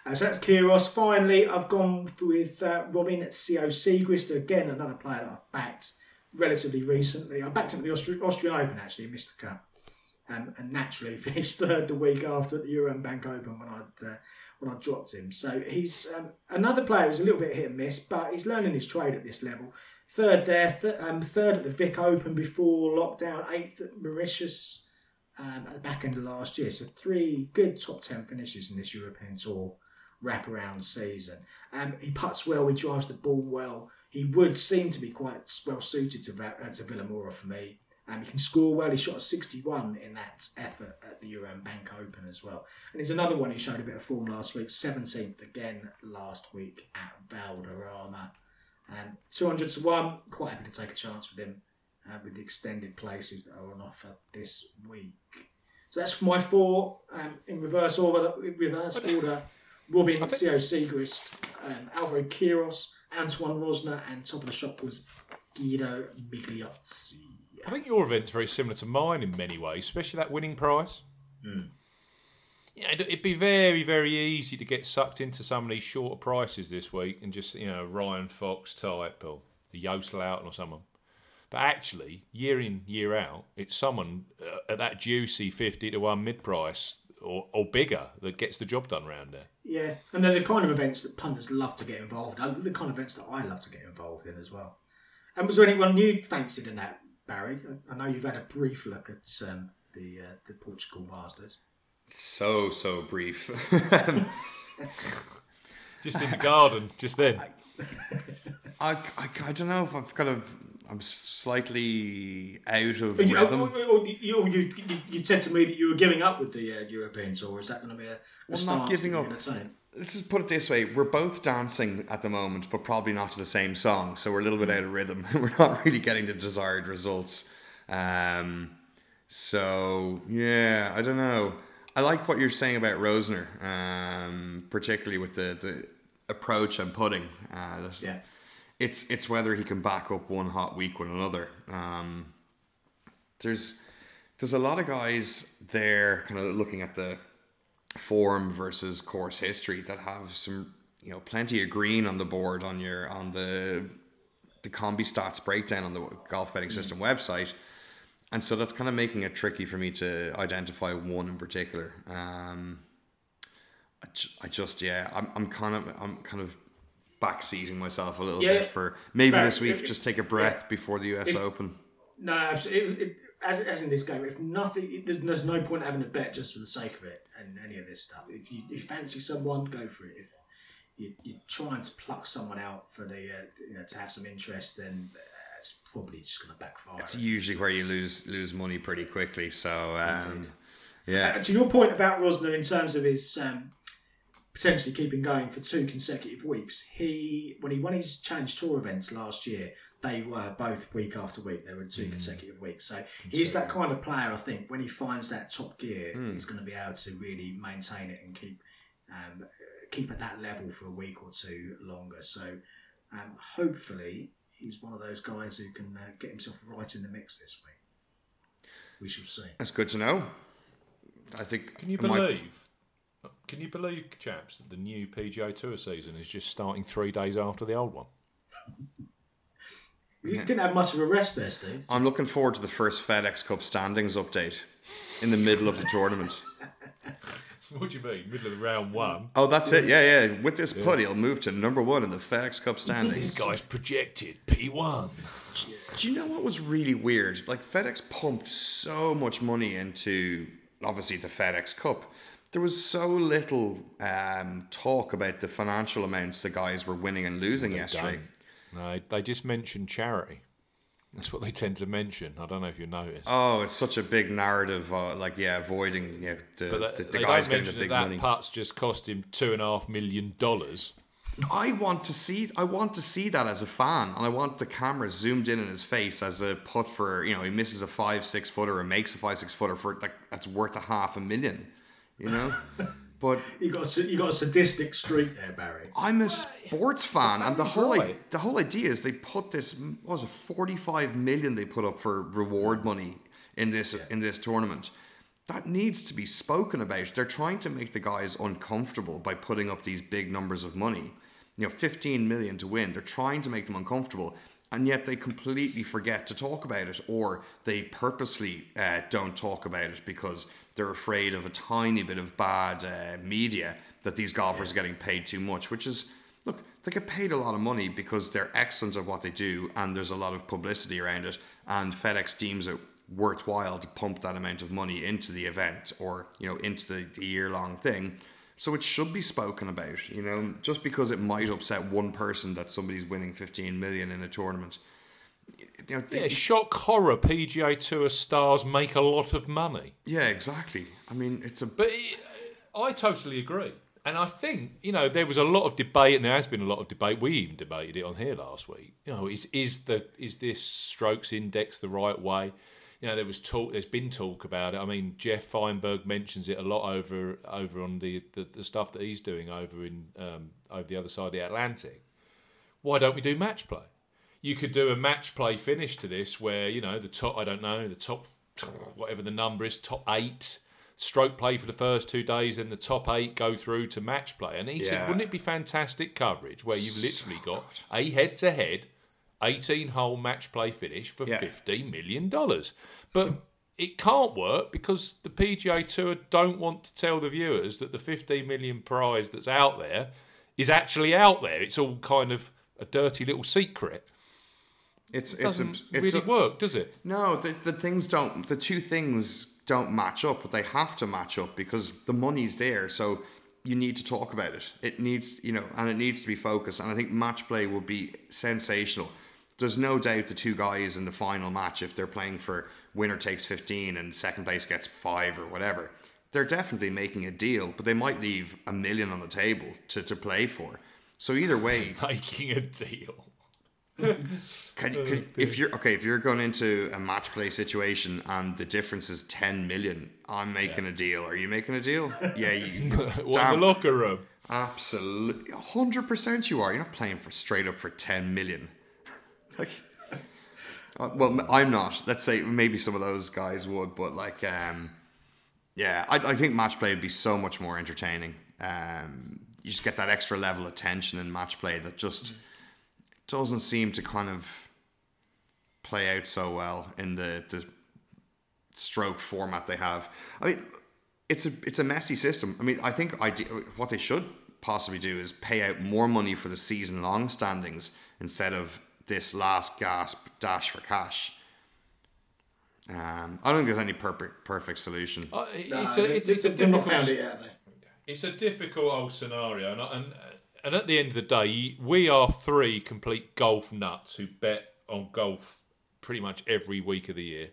Uh, so that's Quiros. Finally, I've gone with uh, Robin Sciot-Siegrist, again, another player that I've backed relatively recently. I backed him at the Austri- Austrian Open, actually, missed the cut. Um, and naturally finished third the week after the Euram Bank Open when I'd uh, when I dropped him. So he's um, another player who's a little bit hit and miss, but he's learning his trade at this level. Third there, th- um, third at the Vic Open before lockdown, eighth at Mauritius, um, at the back end of last year. So three good top ten finishes in this European Tour wraparound season. Um, he puts well, he drives the ball well. He would seem to be quite well suited to, uh, to Vilamoura for me. Um, he can score well. He shot a 61 in that effort at the Euram Bank Open as well. And there's another one who showed a bit of form last week, 17th again last week at Valderrama. Um, 200 to 1, quite happy to take a chance with him uh, with the extended places that are on offer this week. So that's my four um, in reverse order. Reverse order: Robin Sciot-Siegrist, um, Alvaro Quiros, Antoine Rozner, and top of the shop was Guido Migliozzi. I think your event's very similar to mine in many ways, especially that winning prize. Mm. Yeah, it'd be very, very easy to get sucked into some of these shorter prices this week and just, you know, Ryan Fox type or the Joost Luiten or someone. But actually, year in, year out, it's someone uh, at that juicy 50 to 1 mid price or, or bigger that gets the job done around there. Yeah, and they're the kind of events that punters love to get involved in, the kind of events that I love to get involved in as well. And was there anyone you fancied in that, Barry? I know you've had a brief look at um, the uh, the Portugal Masters. So so brief. just in the garden, just then. I, I, I don't know if I've kind of I'm slightly out of you, rhythm. Oh, oh, you, you, you, you, said to me that you were giving up with the uh, European tour. Is that going to be a, a well, not giving up. Let's just put it this way: we're both dancing at the moment, but probably not to the same song. So we're a little bit out of rhythm. we're not really getting the desired results. Um, so yeah, I don't know. I like what you're saying about Rozner, um, particularly with the the approach I'm putting. Uh, yeah it's it's whether he can back up one hot week with another. Um, there's there's a lot of guys there, kind of looking at the form versus course history that have some you know plenty of green on the board on your on the the combi stats breakdown on the golf betting mm. system mm. website and so that's kind of making it tricky for me to identify one in particular. Um, I, ju- I just yeah, I'm, I'm kind of I'm kind of backseating myself a little Yeah. bit for maybe But this week. if- just take a breath yeah. before the U.S. If- Open. No, absolutely. As, as in this game, if nothing, there's, no point having a bet just for the sake of it and any of this stuff. If you, if you fancy someone, go for it. If you, you're trying to pluck someone out for the, uh, you know, to have some interest, then uh, it's probably just going to backfire. It's usually where you lose lose money pretty quickly. So um, yeah, Uh, to your point about Rozner in terms of his um, potentially keeping going for two consecutive weeks, he when he won his Challenge Tour events last year, they were both week after week. They were two consecutive weeks. So he's that kind of player. I think when he finds that top gear, he's going to be able to really maintain it and keep um, keep at that level for a week or two longer. So um, hopefully he's one of those guys who can uh, get himself right in the mix this week. We shall see. that's good to know. I think. Can you believe? Can you believe, chaps, that the new PGA Tour season is just starting three days after the old one? You didn't have much of a rest there, Steve. I'm looking forward to the first FedEx Cup standings update in the middle of the tournament. What do you mean? Middle of round one. Oh, that's it. Yeah, yeah. With this putt, he'll move to number one in the FedEx Cup standings. This guy's projected P1. Do you know what was really weird? Like FedEx pumped so much money into obviously the FedEx Cup. There was so little um, talk about the financial amounts the guys were winning and losing yesterday. No, they just mentioned charity. That's what they tend to mention. I don't know if you noticed. Oh, it's such a big narrative. Uh, like, yeah, avoiding yeah, the, but the, the guys getting the big that, that money. putts just cost him two and a half million dollars. I want to see. I want to see that as a fan, and I want the camera zoomed in on his face as a putt for you know he misses a five six footer or makes a five six footer for like that's worth a half a million, you know. but You got a, you got a sadistic streak there, Barry. I'm a sports fan, and the whole i- the whole idea is they put this what was it forty five million they put up for reward money in this in this tournament. That needs to be spoken about. They're trying to make the guys uncomfortable by putting up these big numbers of money. You know, fifteen million to win. They're trying to make them uncomfortable, and yet they completely forget to talk about it, or they purposely uh, don't talk about it because they're afraid of a tiny bit of bad uh, media that these golfers are getting paid too much, which is look, they get paid a lot of money because they're excellent at what they do and there's a lot of publicity around it and FedEx deems it worthwhile to pump that amount of money into the event or, you know, into the, the year long thing. So it should be spoken about, you know, just because it might upset one person that somebody's winning 15 million in a tournament. You know, Yeah, shock horror. PGA Tour stars make a lot of money. yeah, exactly. I mean, it's a But it, I totally agree. And I think, you know, there was a lot of debate, and there has been a lot of debate. We even debated it on here last week. You know, is is the is this strokes index the right way? You know, there was talk. There's been talk about it. I mean, Jeff Feinberg mentions it a lot over over on the the, the stuff that he's doing over in um, over the other side of the Atlantic. Why don't we do match play? You could do a match play finish to this, where you know the top. I don't know the top, whatever the number is, top eight stroke play for the first two days, and the top eight go through to match play. And he said, wouldn't it be fantastic coverage where you've literally got a head to head, 18 hole match play finish for Yeah. $15 million? But it can't work because the PGA Tour don't want to tell the viewers that the 15 million prize that's out there is actually out there. It's all kind of a dirty little secret. it's It it's a, doesn't it's really a, work, does it? No, the, the things don't. The two things don't match up, but they have to match up because the money's there. So you need to talk about it. It needs, you know, and it needs to be focused. And I think match play would be sensational. There's no doubt the two guys in the final match, if they're playing for winner takes 15 and second place gets five or whatever, they're definitely making a deal, but they might leave a million on the table to, to play for. So either way, Making a deal. can, can, if you're okay, if you're going into a match play situation and the difference is ten million, I'm making a deal. Are you making a deal? Yeah, you. What damn, the locker room? absolutely, hundred percent. You are. You're not playing for straight up for ten million. Like, uh, well, I'm not. Let's say maybe some of those guys would, but like, um, yeah, I, I think match play would be so much more entertaining. Um, you just get that extra level of tension in match play that just doesn't seem to kind of play out so well in the, the stroke format they have. I mean, it's a it's a messy system. I mean, I think ide- what they should possibly do is pay out more money for the season long standings instead of this last gasp dash for cash. Um, I don't think there's any perfect perfect solution. Uh, it's No, a, they- it's, it's a not difficult found it yet, it's a difficult old scenario, and, and and at the end of the day, we are three complete golf nuts who bet on golf pretty much every week of the year.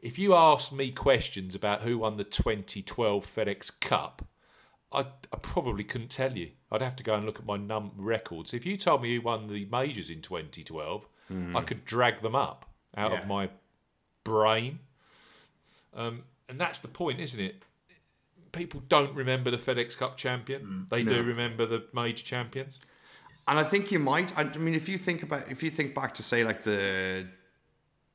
If you asked me questions about who won the 2012 FedEx Cup, I, I probably couldn't tell you. I'd have to go and look at my num records. If you told me who won the majors in 2012, I could drag them up out Yeah. of my brain. Um, and that's the point, isn't it? People don't remember the FedEx Cup champion. They do remember the major champions. And I think you might. I I mean, if you think about, if you think back to say like the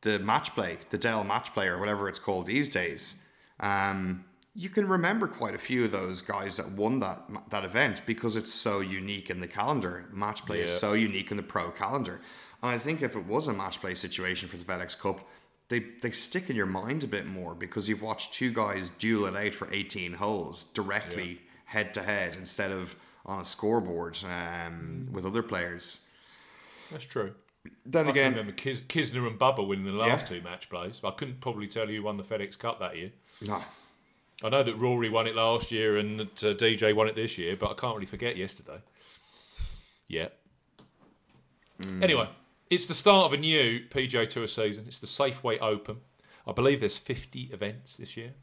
the match play, the Dell match play or whatever it's called these days, um, you can remember quite a few of those guys that won that that event because it's so unique in the calendar. Match play is so unique in the pro calendar, and I think if it was a match play situation for the FedEx Cup. They, they stick in your mind a bit more because you've watched two guys duel it out for 18 holes directly head to head instead of on a scoreboard um, with other players. That's true. Then I can again, remember Kis- Kisner and Bubba winning the last Yeah. two match plays. I couldn't probably tell you who won the FedEx Cup that year. no, I know that Rory won it last year and that uh, DJ won it this year, but I can't really forget yesterday. Yeah. Anyway, it's the start of a new PGA Tour season. It's the Safeway Open. I believe there's 50 events this year.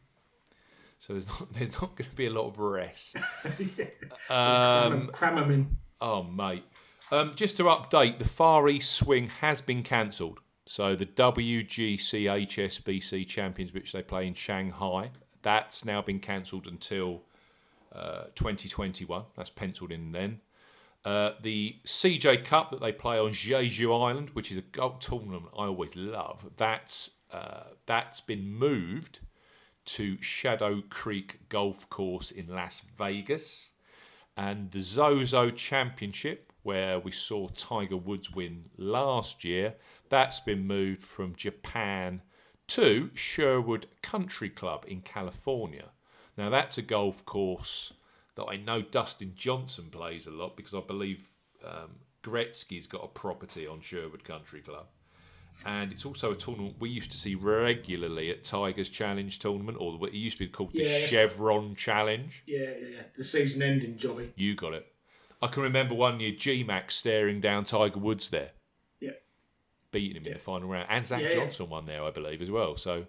So there's not there's not going to be a lot of rest. Um, cram them in. Oh, mate. Um, just to update, the Far East Swing has been cancelled. So the WGC HSBC Champions, which they play in Shanghai, that's now been cancelled until uh, 2021. That's penciled in then. Uh, the CJ Cup that they play on Jeju Island, which is a golf tournament I always love, that's uh, that's been moved to Shadow Creek Golf Course in Las Vegas and the Zozo Championship, where we saw Tiger Woods win last year, that's been moved from Japan to Sherwood Country Club in California. Now, that's a golf course that I know Dustin Johnson plays a lot because I believe um, Gretzky's got a property on Sherwood Country Club. And it's also a tournament we used to see regularly at Tigers Challenge Tournament, or what it used to be called the Yes. Chevron Challenge. Yeah, yeah, yeah. The season ending jobby. You got it. I can remember one year G Max staring down Tiger Woods there. Beating him in the final round, and Zach Yeah, yeah. Johnson won there, I believe, as well. So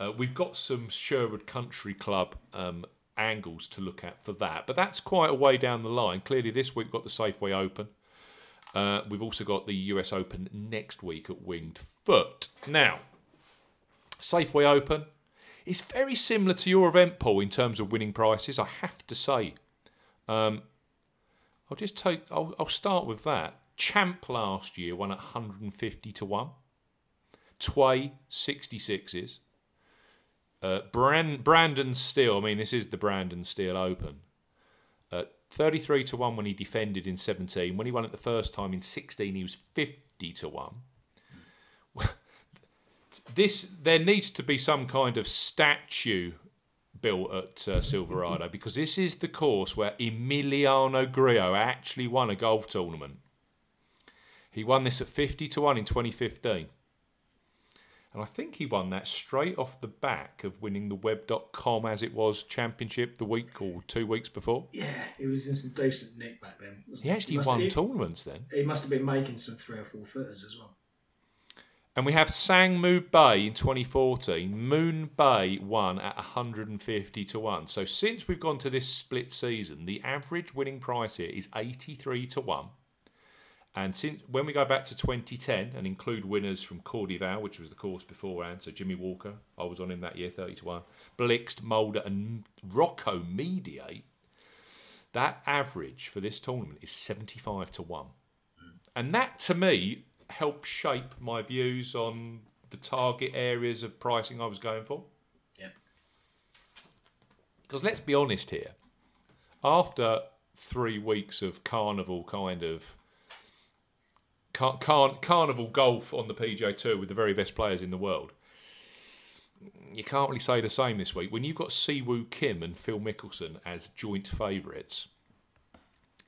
uh, we've got some Sherwood Country Club um, angles to look at for that, but that's quite a way down the line. Clearly, this week we've got the Safeway Open. Uh, we've also got the US Open next week at Winged Foot. Now, Safeway Open is very similar to your event, Paul, in terms of winning prices. I have to say. Um, I'll just take. I'll, I'll start with that. Champ last year won at 150 to one. Tway 66s. Uh, Brand, Brendan Steele. I mean, this is the Brendan Steele Open. Uh, 33 to 1 when he defended in 17. When he won it the first time in 16, he was 50 to 1. this there needs to be some kind of statue built at uh, Silverado because this is the course where Emiliano Grillo actually won a golf tournament. He won this at 50 to 1 in 2015. And I think he won that straight off the back of winning the web.com as it was championship the week or two weeks before. Yeah, he was in some decent nick back then. wasn't He actually must won have, tournaments then. he, he must have been making some three or four footers as well. And we have Sangmoon Bae in 2014. Moon Bae won at 150 to 1. So since we've gone to this split season, the average winning price here is 83 to 1. And since when we go back to 2010 and include winners from CordeValle, which was the course beforehand, so Jimmy Walker, I was on him that year, 30 to 1, Blixt, Molder, and Rocco Mediate, that average for this tournament is 75 to 1. And that to me helped shape my views on the target areas of pricing I was going for. Yeah. Because let's be honest here, after three weeks of carnival kind of car- car- carnival golf on the PGA Tour with the very best players in the world, you can't really say the same this week. When you've got Siwoo Kim and Phil Mickelson as joint favourites,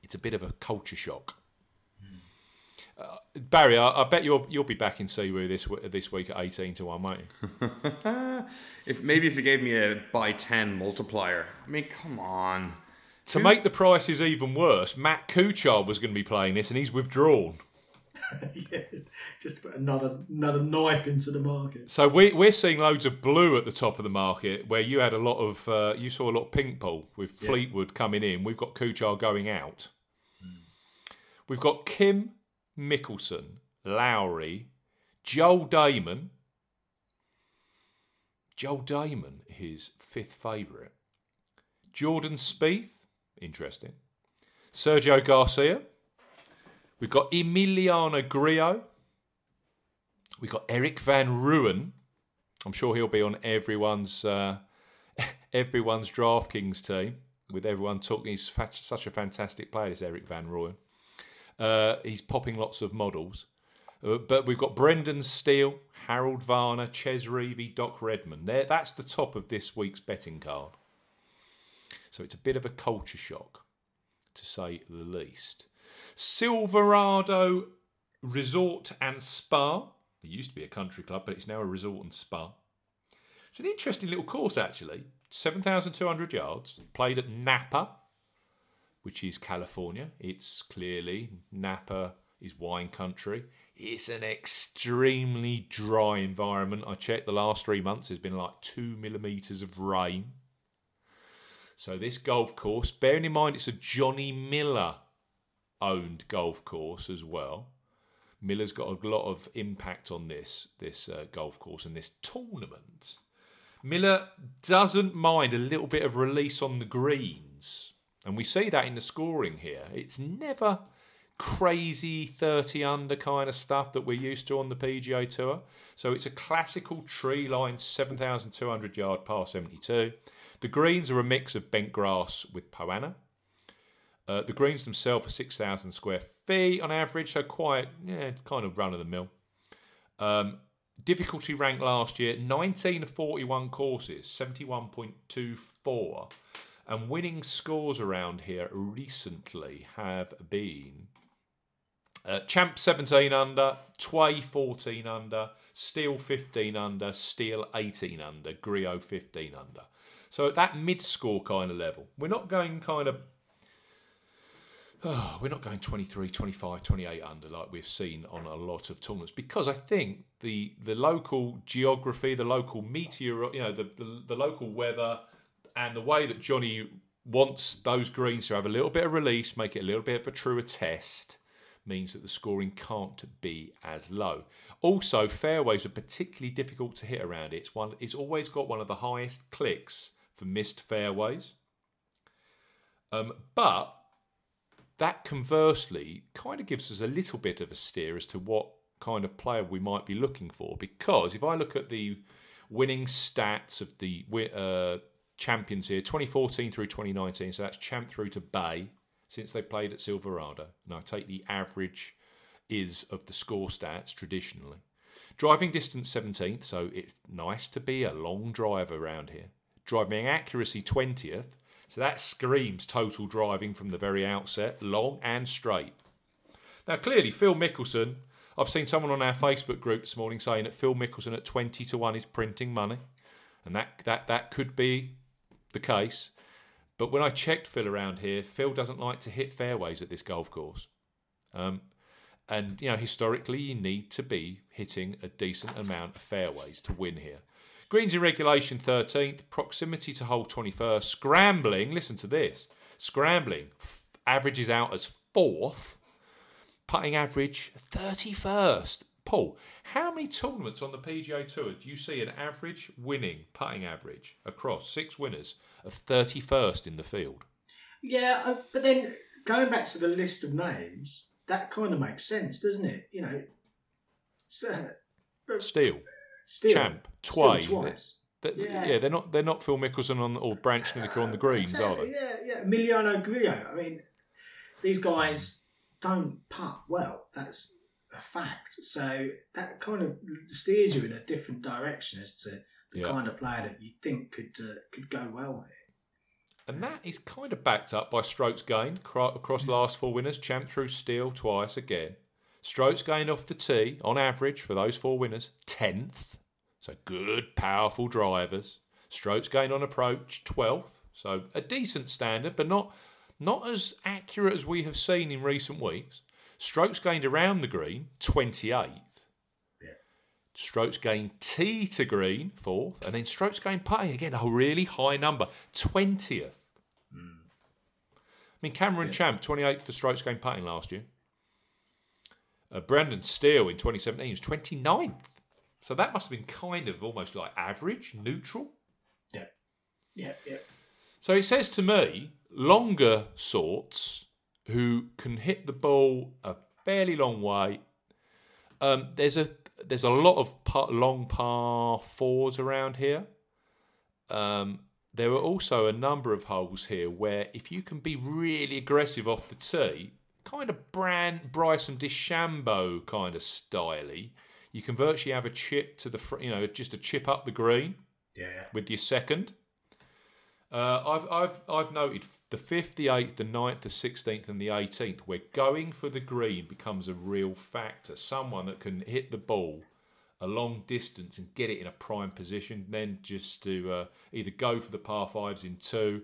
it's a bit of a culture shock. Uh, Barry, I, I, bet you'll you'll be back in Siwoo this this week at eighteen to one, won't you? if maybe if you gave me a by ten multiplier, I mean, come on. To make the prices even worse, Matt Kuchar was going to be playing this, and he's withdrawn. yeah, just put another another knife into the market. So we we're seeing loads of blue at the top of the market, where you had a lot of uh, you saw a lot of pink pull with yeah. Fleetwood coming in. We've got Kuchar going out. Mm. We've got Kim Mickelson, Lowry, Joel Dahmen. Joel Dahmen, his fifth favourite. Jordan Spieth, interesting. Sergio Garcia. We've got Emiliano Grillo. We've got Erik van Rooyen. I'm sure he'll be on everyone's uh, everyone's DraftKings team with everyone talking. He's such a fantastic player, this Erik van Rooyen. Uh, he's popping lots of models. Uh, but we've got Brendan Steele, Harold Varner, Chez Reavie, Doc Redman. There, that's the top of this week's betting card. So it's a bit of a culture shock, to say the least. Silverado Resort and Spa. It used to be a country club, but it's now a resort and spa. It's an interesting little course, actually. 7,200 yards, played at Napa, which is California. It's clearly Napa is wine country. It's an extremely dry environment. I checked the last three months, there's been like two millimetres of rain. So, this golf course, bearing in mind it's a Johnny Miller owned golf course as well. Miller's got a lot of impact on this this uh, golf course and this tournament. Miller doesn't mind a little bit of release on the greens. And we see that in the scoring here. It's never crazy 30 under kind of stuff that we're used to on the PGA Tour. So it's a classical tree line 7,200 yard par 72. The greens are a mix of bent grass with Poa annua. Uh, the greens themselves are 6,000 square feet on average, so quite, yeah, kind of run of the mill. Um, difficulty rank last year 19 of 41 courses, 71.24. And winning scores around here recently have been uh, Champ 17 under, Tway 14 under, Steele 15 under, Steele 18 under, Grillo 15 under. So at that mid score kind of level, we're not going kind of. Oh, we're not going 23, 25, 28 under like we've seen on a lot of tournaments because I think the the local geography, the local meteor, you know, the, the, the local weather, and the way that Johnny wants those greens to have a little bit of release, make it a little bit of a truer test, means that the scoring can't be as low. Also, fairways are particularly difficult to hit around it. It's one it's always got one of the highest clicks for missed fairways. Um, but that conversely kind of gives us a little bit of a steer as to what kind of player we might be looking for. Because if I look at the winning stats of the uh, champions here 2014 through 2019. So that's champ through to Bae since they played at Silverado. And I take the average is of the score stats traditionally. Driving distance 17th, so it's nice to be a long drive around here. Driving accuracy 20th, so that screams total driving from the very outset, long and straight. Now, clearly, Phil Mickelson, I've seen someone on our Facebook group this morning saying that Phil Mickelson at 20 to 1 is printing money. And that, that, that could be the case. But when I checked Phil around here, Phil doesn't like to hit fairways at this golf course. Um, and, you know, historically, you need to be hitting a decent amount of fairways to win here. Greens in regulation 13th, proximity to hole 21st, scrambling, listen to this, scrambling f- averages out as fourth, putting average 31st. Paul, how many tournaments on the PGA Tour do you see an average winning putting average across six winners of 31st in the field? Yeah, uh, but then going back to the list of names, that kind of makes sense, doesn't it? You know, uh, Steele, Steele, Champ, Tway. twice. They, yeah. yeah. they're not they're not Phil Mickelson on or Brandt Snedeker on the greens, are they? Yeah, yeah. Emiliano Grillo. I mean, these guys don't putt well. That's a fact. So that kind of steers you in a different direction as to the Yeah. kind of player that you think could uh, could go well here. And that is kind of backed up by strokes gained across last four winners. Champ through Steele twice again. Strokes gained off the tee, on average, for those four winners, 10th. So good, powerful drivers. Strokes gained on approach, 12th. So a decent standard, but not, not as accurate as we have seen in recent weeks. Strokes gained around the green, 28th. Yeah. Strokes gained tee to green, fourth. And then strokes gained putting, again, a really high number, 20th. Hmm. I mean, Cameron Champ, 28th for strokes gained putting last year. Uh, Brandon Steele in 2017 was 29th. So that must have been kind of almost like average, neutral. Yeah, yeah, yeah. So it says to me, longer sorts who can hit the ball a fairly long way. Um, there's a there's a lot of par, long par fours around here. Um, there are also a number of holes here where if you can be really aggressive off the tee, kind of brand Bryson DeChambeau kind of styly, you can virtually have a chip to the fr- you know just a chip up the green Yeah, with your second. Uh, I've, I've, I've noted the 5th, the 8th, the 9th, the 16th, and the 18th, where going for the green becomes a real factor. Someone that can hit the ball a long distance and get it in a prime position, then just to uh, either go for the par fives in two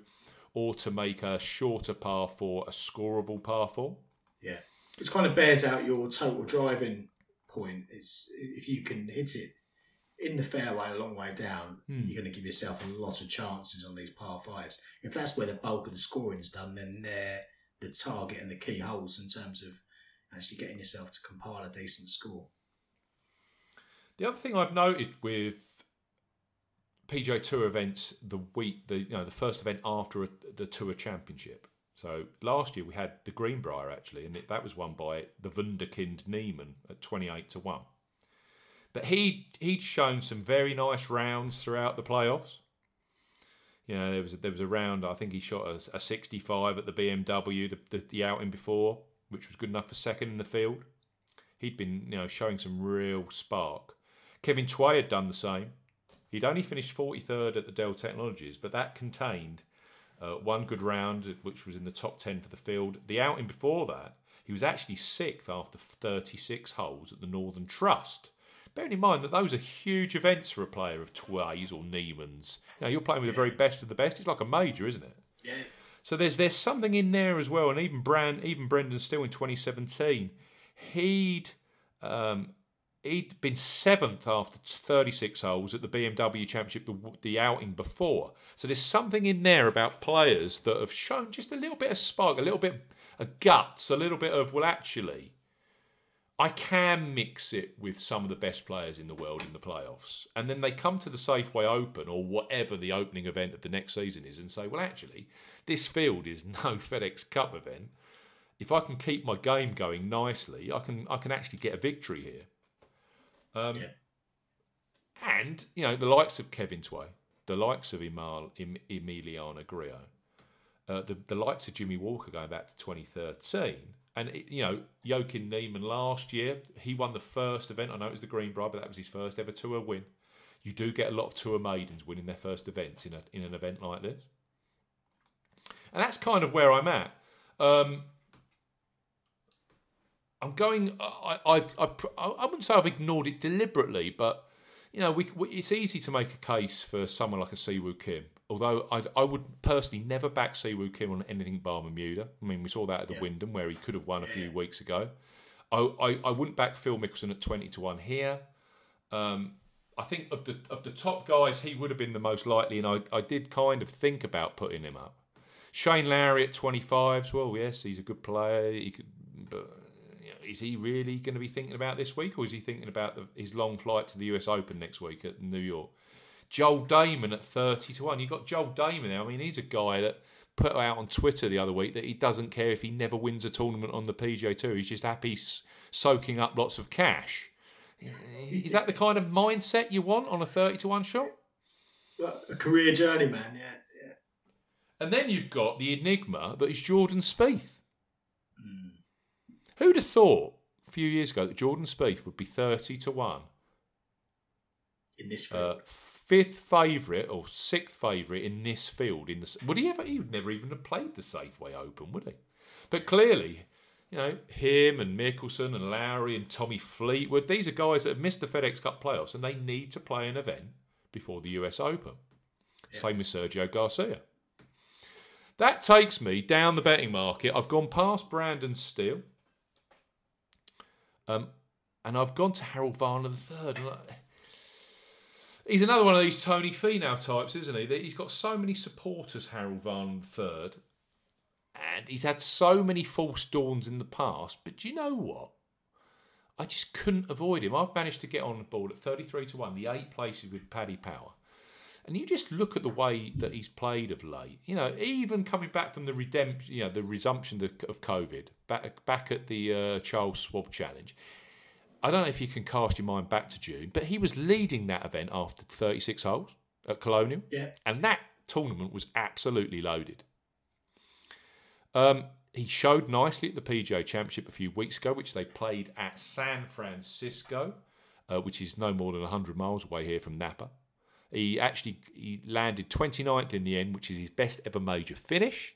or to make a shorter par four a scoreable par four. Yeah. It kind of bears out your total driving point. It's if you can hit it in the fairway a long way down, hmm. you're going to give yourself a lot of chances on these par fives. If that's where the bulk of the scoring is done, then they're the target and the key holes in terms of actually getting yourself to compile a decent score. The other thing I've noted with PGA Tour events, the week, the you know, the first event after a, the Tour Championship. So last year we had the Greenbrier actually, and that was won by the Wunderkind Niemann at twenty eight to one. But he he'd shown some very nice rounds throughout the playoffs. You know, there was a, there was a round. I think he shot a, a sixty five at the BMW, the, the the outing before, which was good enough for second in the field. He'd been you know showing some real spark. Kevin Tway had done the same. He'd only finished 43rd at the Dell Technologies, but that contained uh, one good round, which was in the top 10 for the field. The outing before that, he was actually sixth after 36 holes at the Northern Trust. Bearing in mind that those are huge events for a player of Tways or Niemann's. Know, you're playing with the very best of the best. It's like a major, isn't it? Yeah, So there's there's something in there as well, and even Brand, even Brendan Steele in 2017, he'd um, he'd been seventh after 36 holes at the BMW Championship the, the outing before. So there's something in there about players that have shown just a little bit of spark, a little bit of guts, a little bit of well, actually, I can mix it with some of the best players in the world in the playoffs. And then they come to the Safeway Open or whatever the opening event of the next season is and say, well, actually, this field is no FedEx Cup event. If I can keep my game going nicely, I can I can actually get a victory here. Um, Yeah. And, you know, the likes of Kevin Tway, the likes of Emal, em, Emiliano Grillo, uh, the, the likes of Jimmy Walker going back to 2013. And, it, you know, Joaquin Niemann last year, he won the first event. I know it was the Greenbrier, but that was his first ever tour win. You do get a lot of tour maidens winning their first events in, a, in an event like this. And that's kind of where I'm at. Um, I'm going. I, I, I, I wouldn't say I've ignored it deliberately, but you know, we, we, it's easy to make a case for someone like a Siwoo Kim. Although I, I would personally never back Siwoo Kim on anything bar Bermuda. I mean, we saw that at the Yeah. Wyndham where he could have won a few weeks ago. I, I, I wouldn't back Phil Mickelson at twenty to one here. Um, I think of the of the top guys, he would have been the most likely, and I, I did kind of think about putting him up. Shane Lowry at 25 well, yes, he's a good player. He could, but is he really going to be thinking about this week, or is he thinking about the, his long flight to the US Open next week at New York? Joel Dahmen at 30 to 1. You've got Joel Dahmen there. I mean, he's a guy that put out on Twitter the other week that he doesn't care if he never wins a tournament on the PGA Tour. He's just happy soaking up lots of cash. Is that the kind of mindset you want on a 30 to 1 shot? A career journeyman, yeah, yeah. And then you've got the enigma that is Jordan Spieth. Who'd have thought a few years ago that Jordan Spieth would be 30 to 1? in this uh, fifth favourite or sixth favourite in this field. In the would he ever? He would never even have played the Safeway Open, would he? But clearly, you know, him and Mickelson and Lowry and Tommy Fleetwood. These are guys that have missed the FedEx Cup playoffs and they need to play an event before the US Open. Same with Sergio Garcia. That takes me down the betting market. I've gone past Brandon Steele. Um, and I've gone to Harold Varner the third. He's another one of these Tony Finau types, isn't he? He's got so many supporters, Harold Varner the third, and he's had so many false dawns in the past. But you know what? I just couldn't avoid him. I've managed to get on the board at 33 to 1, the eight places with Paddy Power. And you just look at the way that he's played of late. You know, even coming back from the redemption, you know, the resumption of COVID, back back at the uh, Charles Schwab Challenge. I don't know if you can cast your mind back to June, but he was leading that event after 36 holes at Colonial, Yeah. and that tournament was absolutely loaded. Um, he showed nicely at the PGA Championship a few weeks ago, which they played at San Francisco, uh, which is no more than 100 miles away here from Napa. He actually he landed 29th in the end, which is his best ever major finish.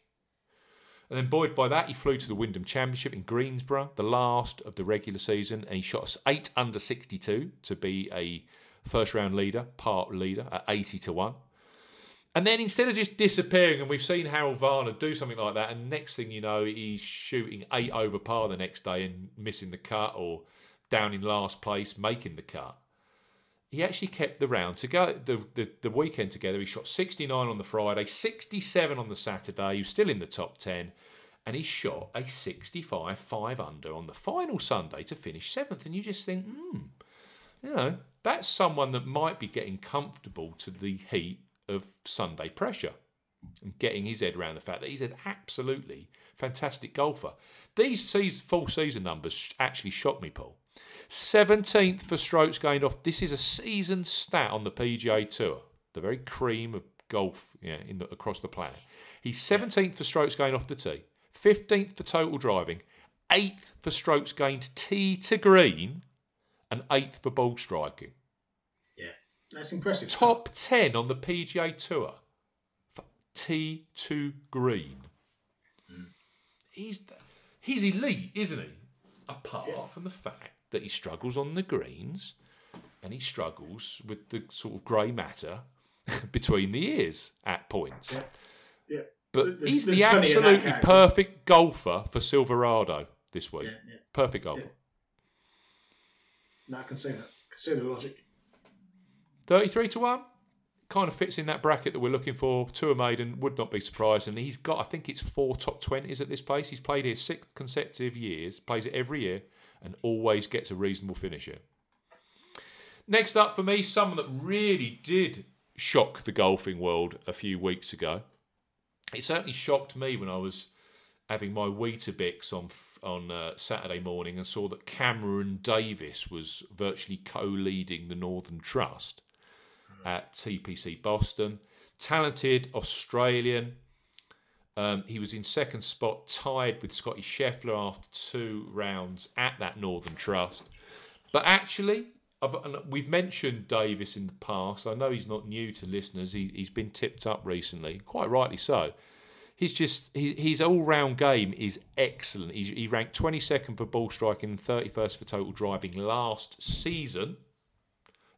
And then buoyed by that, he flew to the Wyndham Championship in Greensboro, the last of the regular season, and he shot eight under 62 to be a first round leader, part leader at 80 to 1. And then instead of just disappearing, and we've seen Harold Varner do something like that, and next thing you know, he's shooting eight over par the next day and missing the cut, or down in last place making the cut. He actually kept the round to go the, the, the weekend together. He shot 69 on the Friday, 67 on the Saturday. He was still in the top 10, and he shot a 65 5 under on the final Sunday to finish seventh. And you just think, hmm, you know, that's someone that might be getting comfortable to the heat of Sunday pressure and getting his head around the fact that he's an absolutely fantastic golfer. These season, full season numbers actually shocked me, Paul. 17th for strokes gained off. This is a season stat on the PGA Tour, the very cream of golf yeah, in the, across the planet. He's 17th for strokes gained off the tee, 15th for total driving, 8th for strokes gained tee to green, and 8th for ball striking. Yeah. That's impressive. Top 10 on the PGA Tour for tee to green. Hmm. He's he's elite, isn't he? Apart from the fact that he struggles on the greens and he struggles with the sort of grey matter between the ears at points. Yeah. Yeah. But There's- he's there's the plenty in that absolutely perfect golfer for Silverado this week. Yeah, yeah. Perfect golfer. No, I can see that. I can see the logic. 33 to 1 kind of fits in that bracket that we're looking for. Tour maiden would not be surprised. And he's got, I think it's four top 20s at this place. He's played here six consecutive years, plays it every year, and always gets a reasonable finisher. Next up for me, someone that really did shock the golfing world a few weeks ago. It certainly shocked me when I was having my Weetabix on on uh, Saturday morning and saw that Cameron Davis was virtually co-leading the Northern Trust at TPC Boston. Talented Australian. Um, he was in second spot, tied with Scotty Scheffler after two rounds at that Northern Trust. But actually, we've mentioned Davis in the past. I know he's not new to listeners. He, he's been tipped up recently, quite rightly so. He's just his, his all round game is excellent. He's, he ranked 22nd for ball striking and 31st for total driving last season.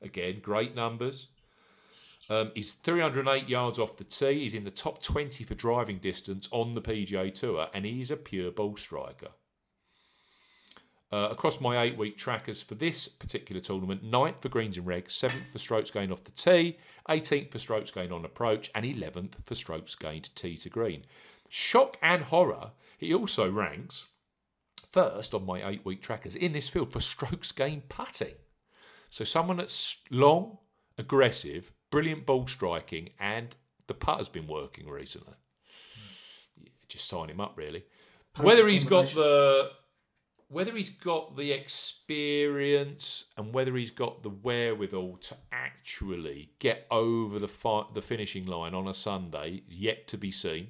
Again, great numbers. Um, he's 308 yards off the tee. He's in the top 20 for driving distance on the PGA Tour, and he's a pure ball striker. Uh, across my eight week trackers for this particular tournament, ninth for greens and regs, seventh for strokes gained off the tee, 18th for strokes gained on approach, and 11th for strokes gained tee to green. Shock and horror, he also ranks first on my eight week trackers in this field for strokes gained putting. So someone that's long, aggressive, brilliant ball striking, and the putter's been working recently. Yeah, just sign him up, really. Whether he's got the whether he's got the experience and whether he's got the wherewithal to actually get over the fi- the finishing line on a Sunday yet to be seen.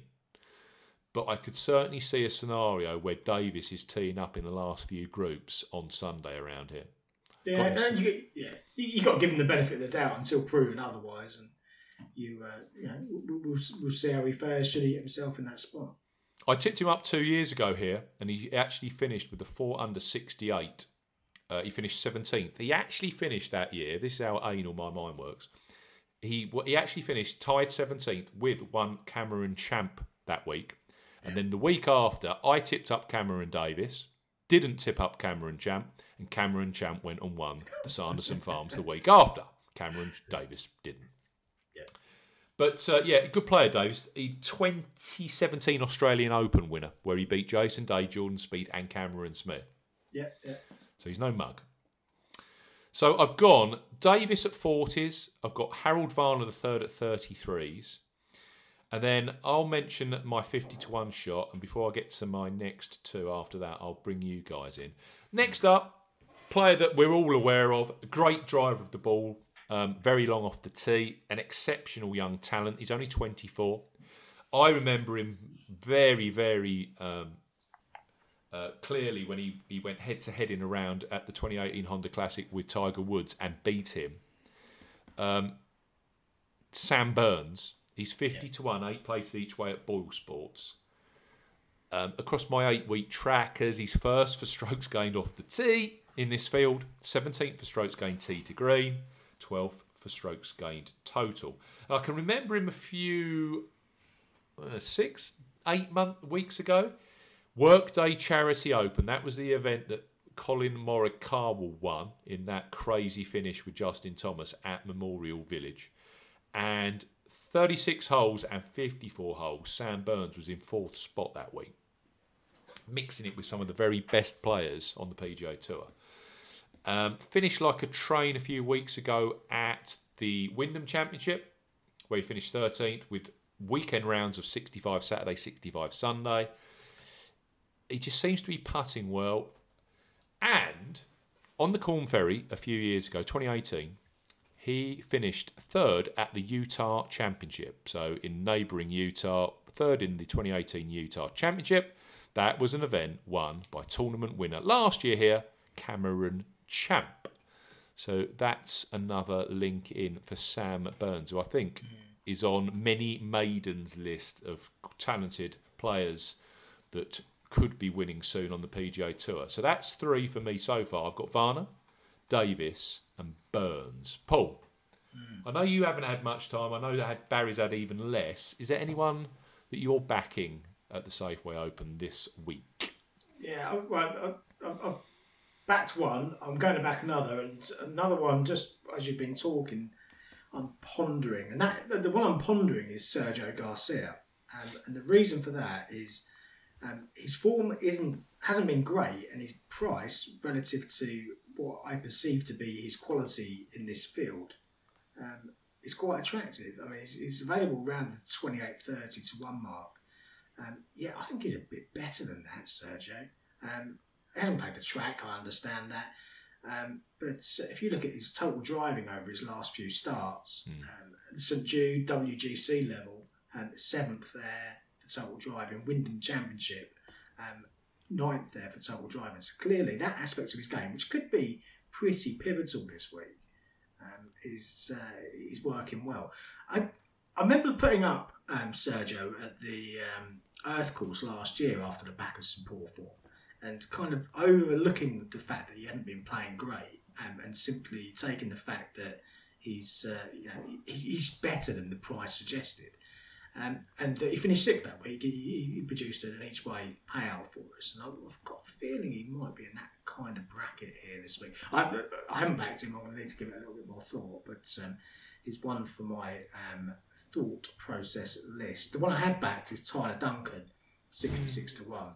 But I could certainly see a scenario where Davis is teeing up in the last few groups on Sunday around here. Yeah, and you, yeah, you, you got to give him the benefit of the doubt until proven otherwise, and you, uh, you know, we'll, we'll, we'll see how he fares. Should he get himself in that spot? I tipped him up two years ago here, and he actually finished with a four under 68. Uh, he finished 17th. He actually finished that year. This is how anal my mind works. He he actually finished tied 17th with one Cameron Champ that week. And then the week after, I tipped up Cameron Davis, didn't tip up Cameron Champ, and Cameron Champ went and won the Sanderson Farms the week after. Cameron Davis didn't. Yeah. But uh, yeah, good player, Davis. He 2017 Australian Open winner, where he beat Jason Day, Jordan Spieth, and Cameron Smith. Yeah, yeah. So he's no mug. So I've gone Davis at 40s. I've got Harold Varner the third at 33s. And then I'll mention my 50 to 1 shot. And before I get to my next two after that, I'll bring you guys in. Next up, player that we're all aware of, a great driver of the ball, um, very long off the tee, an exceptional young talent. He's only 24. I remember him very, very um, uh, clearly when he, he went head to head in a round at the 2018 Honda Classic with Tiger Woods and beat him. Um, Sam Burns, he's 50 to 1, eight places each way at Boyle Sports. Um, across my eight week trackers, he's first for strokes gained off the tee in this field, 17th for strokes gained tee to green, 12th for strokes gained total. And I can remember him a few, uh, six, eight month, weeks ago. Workday Charity Open. That was the event that Collin Morikawa won in that crazy finish with Justin Thomas at Muirfield Village. And 36 holes and 54 holes, Sam Burns was in fourth spot that week, mixing it with some of the very best players on the PGA Tour. Um, finished like a train a few weeks ago at the Wyndham Championship, where he finished 13th with weekend rounds of 65 Saturday, 65 Sunday he just seems to be putting well. And on the Corn Ferry a few years ago, 2018, he finished third at the Utah Championship. So in neighbouring Utah, third in the 2018 Utah Championship. That was an event won by tournament winner last year here, Cameron Champ. So that's another link in for Sam Burns, who I think mm. is on many maidens list of talented players that could be winning soon on the PGA Tour. So that's three for me so far. I've got Varner, Davis, and Burns. Paul, mm. I know you haven't had much time. I know that Barry's had even less. Is there anyone that you're backing at the Safeway Open this week? Yeah, well, I've, I've backed one. I'm going to back another, and another one. Just as you've been talking, I'm pondering, and that the one I'm pondering is Sergio Garcia, and and the reason for that is um, his form isn't hasn't been great, and his price relative to what I perceive to be his quality in this field um, is quite attractive. I mean, he's, he's available around the 28, 30 to one mark. Um, yeah, I think he's a bit better than that, Sergio. Um, he hasn't played the track, I understand that. Um, but if you look at his total driving over his last few starts, um, St Jude WGC level, um, seventh there for total driving, Wyndham Championship, um, ninth there for total driving. So clearly, that aspect of his game, which could be pretty pivotal this week, um, is uh, is working well. I I remember putting up um, Sergio at the um, Earth course last year after the back of St Paul form, and kind of overlooking the fact that he hadn't been playing great, um, and simply taking the fact that he's uh, you know he, he's better than the price suggested. Um, and uh, he finished sixth that week. He, he produced an each way payout for us, and I've got a feeling he might be in that kind of bracket here this week. I, I haven't backed him. I'm going to need to give it a little bit more thought, but um, he's one for my um, thought process list. The one I have backed is Tyler Duncan, sixty-six to one.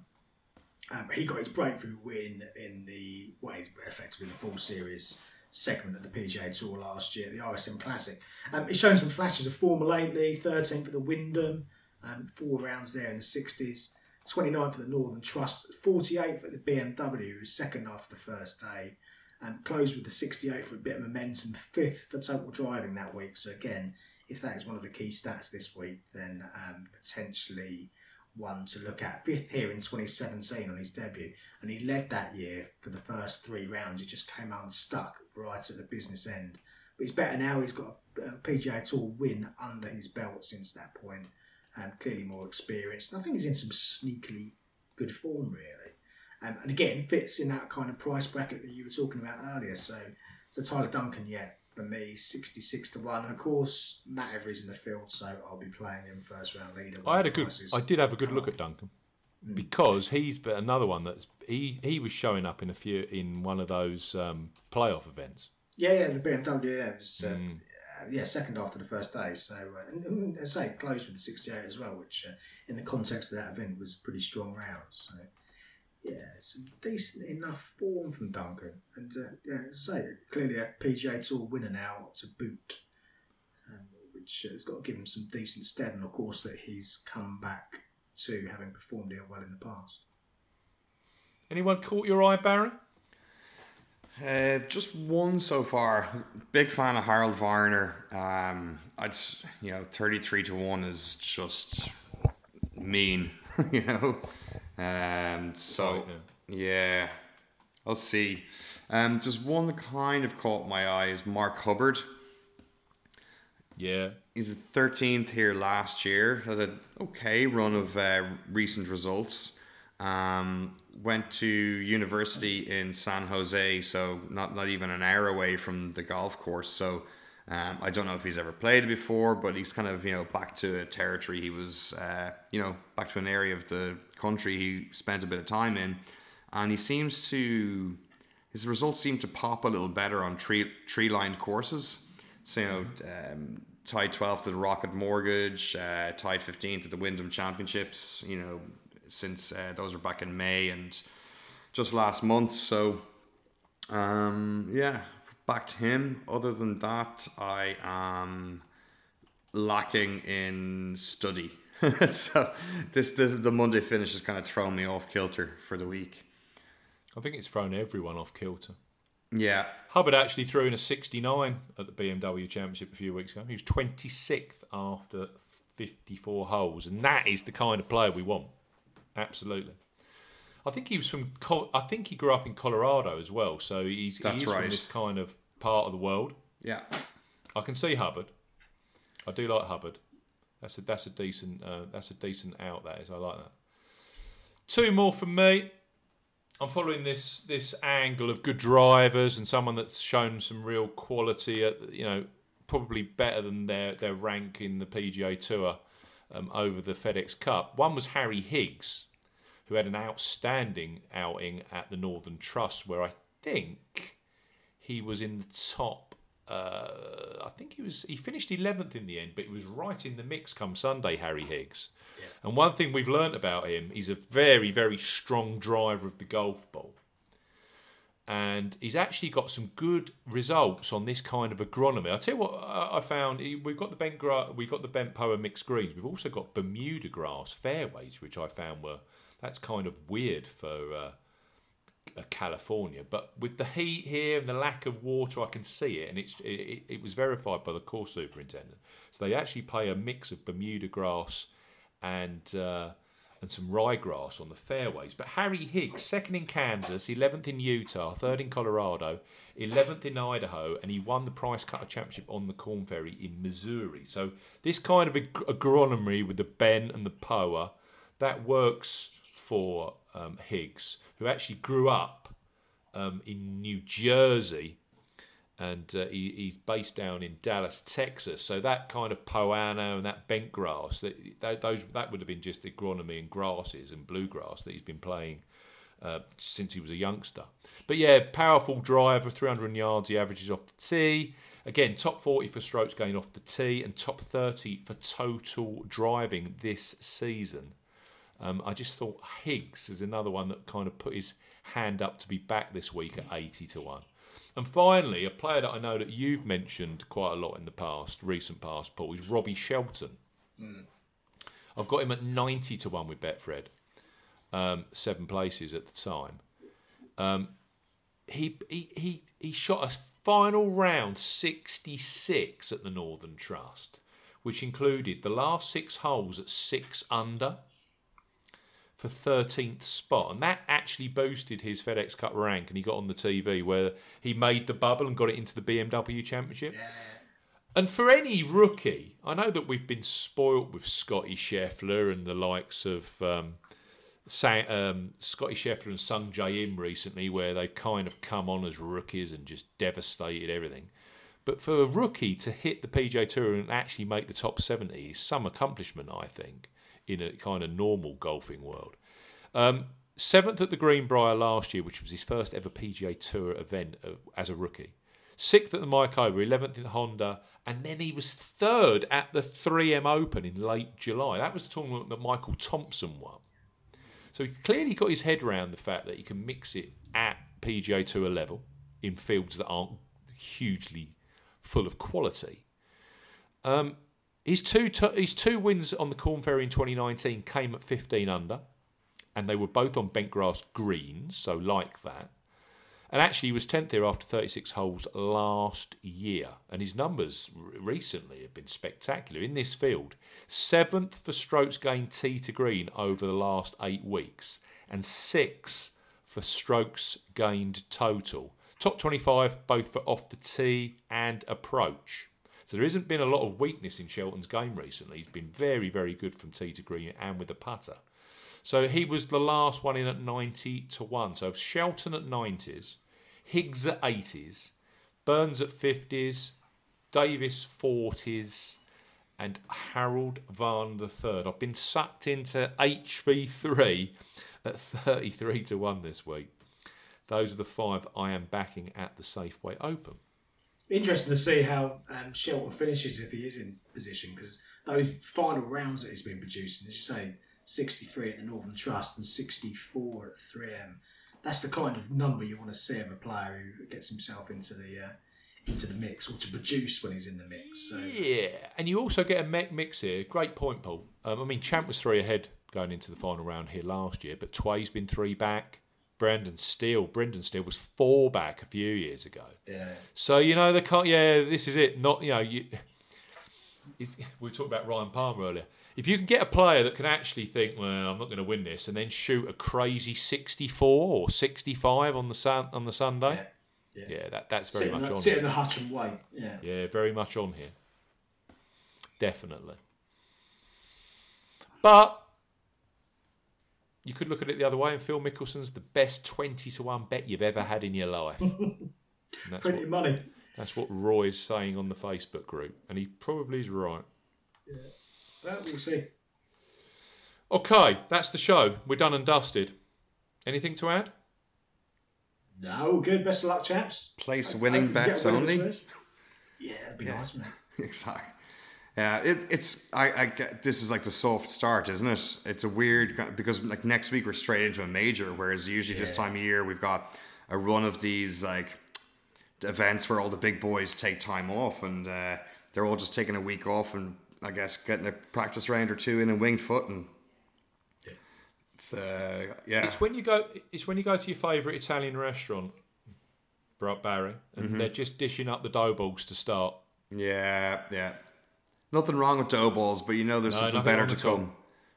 Um, he got his breakthrough win in the is effectively the full series segment of the PGA Tour last year, the RSM Classic. Um, he's shown some flashes of form lately. 13th for the Wyndham, um, four rounds there in the 60s. 29th for the Northern Trust, 48th for the BMW, second after the first day, and closed with the 68th for a bit of momentum, fifth for total driving that week. So again, if that is one of the key stats this week, then um, potentially one to look at. Fifth here in 2017 on his debut, and he led that year for the first three rounds. He just came unstuck right at the business end. But he's better now. He's got a PGA Tour win under his belt since that point, and clearly more experienced. I think he's in some sneakily good form, really. Um, and again, fits in that kind of price bracket that you were talking about earlier. So, so Tyler Duncan, yeah, for me, 66 to 1. And of course, Matt Every's in the field, so I'll be playing him first round leader. I had a good, I did have a good look at Duncan mm. because he's but another one that's he he was showing up in a few in one of those um, playoff events. Yeah, yeah, the BMW, yeah, was, uh, mm. uh, yeah, second after the first day. So, uh, and, and, say close with the 68 as well, which uh, in the context of that event was pretty strong rounds. So yeah, some decent enough form from Duncan, and uh, yeah, say clearly a PGA Tour winner now to boot, um, which has got to give him some decent stead, and of course that he's come back to having performed here well in the past. Anyone caught your eye, Barry? Uh, just one so far. Big fan of Harold Varner. Um, I'd you know thirty three to one is just mean, you know. Um, so yeah. I'll see. Um, just one that kind of caught my eye is Mark Hubbard. Yeah, he's the thirteenth here last year. Had an okay run of uh, recent results. Um, went to university in San Jose, so not not even an hour away from the golf course. So um, I don't know if he's ever played before, but he's kind of you know back to a territory he was uh, you know back to an area of the country he spent a bit of time in, and he seems to his results seem to pop a little better on tree tree lined courses. So you know, um, tied 12th at the Rocket Mortgage, uh, tied 15th at the Wyndham Championships. You know, since uh, those were back in May and just last month. So um, yeah, back to him. Other than that, I am lacking in study. so this, this the Monday finish has kind of thrown me off kilter for the week. I think it's thrown everyone off kilter. Yeah. Hubbard actually threw in a 69 at the BMW Championship a few weeks ago. He was 26th after 54 holes, and that is the kind of player we want. Absolutely. I think he was from. I think he grew up in Colorado as well, so he's, That's he's right. from this kind of part of the world. Yeah, I can see Hubbard. I do like Hubbard. That's a that's a decent uh, that's a decent out. That is. I like that. Two more from me. I'm following this this angle of good drivers and someone that's shown some real quality. At you know, probably better than their their rank in the PGA Tour um, over the FedEx Cup. One was Harry Higgs who had an outstanding outing at the Northern Trust, where I think he was in the top. Uh, I think he was. He finished eleventh in the end, but he was right in the mix come Sunday. Harry Higgs, yeah. and one thing we've learnt about him, he's a very, very strong driver of the golf ball and he's actually got some good results on this kind of agronomy. I tell you what, I found we've got the bent gra- we've got the bent poa mixed greens. We've also got Bermuda grass fairways, which I found were that's kind of weird for uh, California. But with the heat here and the lack of water, I can see it, and it's it, it was verified by the course superintendent. So they actually play a mix of Bermuda grass and uh, and some ryegrass on the fairways. But Harry Higgs, second in Kansas, 11th in Utah, third in Colorado, 11th in Idaho, and he won the Price Cutter Championship on the Corn Ferry in Missouri. So this kind of ag- agronomy with the Ben and the Poa, that works for um, Higgs, who actually grew up um, in New Jersey and uh, he, he's based down in Dallas, Texas. So that kind of poa annua and that bent grass, that, that, those, that would have been just agronomy and grasses and bluegrass that he's been playing uh, since he was a youngster. But yeah, powerful driver, 300 yards he averages off the tee. Again, top 40 for strokes going off the tee and top 30 for total driving this season. Um, I just thought Higgs is another one that kind of put his hand up to be back this week at 80 to 1. And finally, a player that I know that you've mentioned quite a lot in the past, recent past, Paul, is Robbie Shelton. Mm. I've got him at 90 to 1 with Betfred, um, seven places at the time. Um, he, he, he, he shot a final round 66 at the Northern Trust, which included the last six holes at six under for 13th spot. And that actually boosted his FedEx Cup rank. And he got on the TV where he made the bubble and got it into the BMW Championship. And for any rookie, I know that we've been spoilt with Scotty Scheffler and the likes of um, Sa- um, Scotty Scheffler and Sung Jae Im recently, where they've kind of come on as rookies and just devastated everything. But for a rookie to hit the PGA Tour and actually make the top 70 is some accomplishment, I think, in a kind of normal golfing world. Um, seventh at the Greenbrier last year, which was his first ever PGA Tour event uh, as a rookie. Sixth at the Mayakoba, 11th in Honda, and then he was third at the 3M Open in late July. That was the tournament that Michael Thompson won. So he clearly got his head around the fact that he can mix it at PGA Tour level in fields that aren't hugely full of quality. Um, his two t- his two wins on the Corn Ferry in 2019 came at 15 under, and they were both on bent grass greens, so like that. And actually, he was 10th here after 36 holes last year. And his numbers recently have been spectacular in this field. Seventh for strokes gained tee to green over the last eight weeks, and six for strokes gained total. Top 25 both for off the tee and approach. So there hasn't been a lot of weakness in Shelton's game recently. He's been very, very good from tee to green and with the putter. So he was the last one in at 90 to 1. So Shelton at 90s, Higgs at 80s, Burns at 50s, Davis 40s, and Harold the third. I've been sucked into HV3 at 33 to 1 this week. Those are the five I am backing at the Safeway Open. Interesting to see how um, Shelton finishes if he is in position because those final rounds that he's been producing, as you say, 63 at the Northern Trust and 64 at 3M. That's the kind of number you want to see of a player who gets himself into the uh, into the mix or to produce when he's in the mix. So Yeah, and you also get a mix here. Great point, Paul. Um, I mean, Champ was three ahead going into the final round here last year, but Tway's been three back. Brandon Steele, Brendan Steele was four back a few years ago. yeah, So you know they can't. Yeah, this is it. Not you know you. It's, we talked about Ryan Palmer earlier. If you can get a player that can actually think, well, I'm not going to win this, and then shoot a crazy 64 or 65 on the sun on the Sunday, yeah, yeah, that that's very sit, much the, on. sit here. in the hutch and wait. Yeah, Yeah, very much on here. Definitely. But you could look at it the other way, and Phil Mickelson's the best 20 to 1 bet you've ever had in your life. And that's, plenty what, of money. that's what Roy's saying on the Facebook group, and he probably is right. Yeah. Well, we'll see. Okay, that's the show. We're done and dusted. Anything to add? No, good. Best of luck, chaps. Place Hope winning you get bets only. Yeah, that'd be nice, mate. exactly. Yeah, it, it's I, I this is like the soft start, isn't it? It's a weird because like next week we're straight into a major, whereas usually this time of year we've got a run of these like events where all the big boys take time off and uh, they're all just taking a week off and I guess getting a practice round or two in a winged foot and it's uh, yeah It's when you go. It's when you go to your favourite Italian restaurant, Barry, and they're just dishing up the dough balls to start. yeah yeah nothing wrong with dough balls, but you know there's No, something better to at all. come.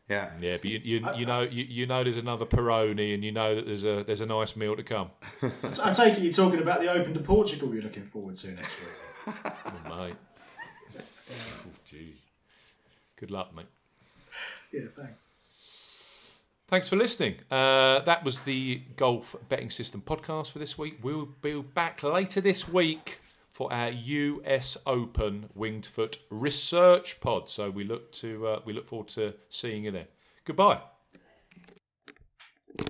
Yeah. Yeah, but you you, you know you, you know there's another Peroni, and you know that there's a there's a nice meal to come. I take it you're talking about the Open de Portugal you're looking forward to next week. Oh, mate. Oh, gee. Good luck, mate. yeah, thanks. Thanks for listening. Uh, that was the Golf Betting System podcast for this week. We'll be back later this week for our US Open Winged Foot Research Pod. So we look to uh, we look forward to seeing you there. Goodbye.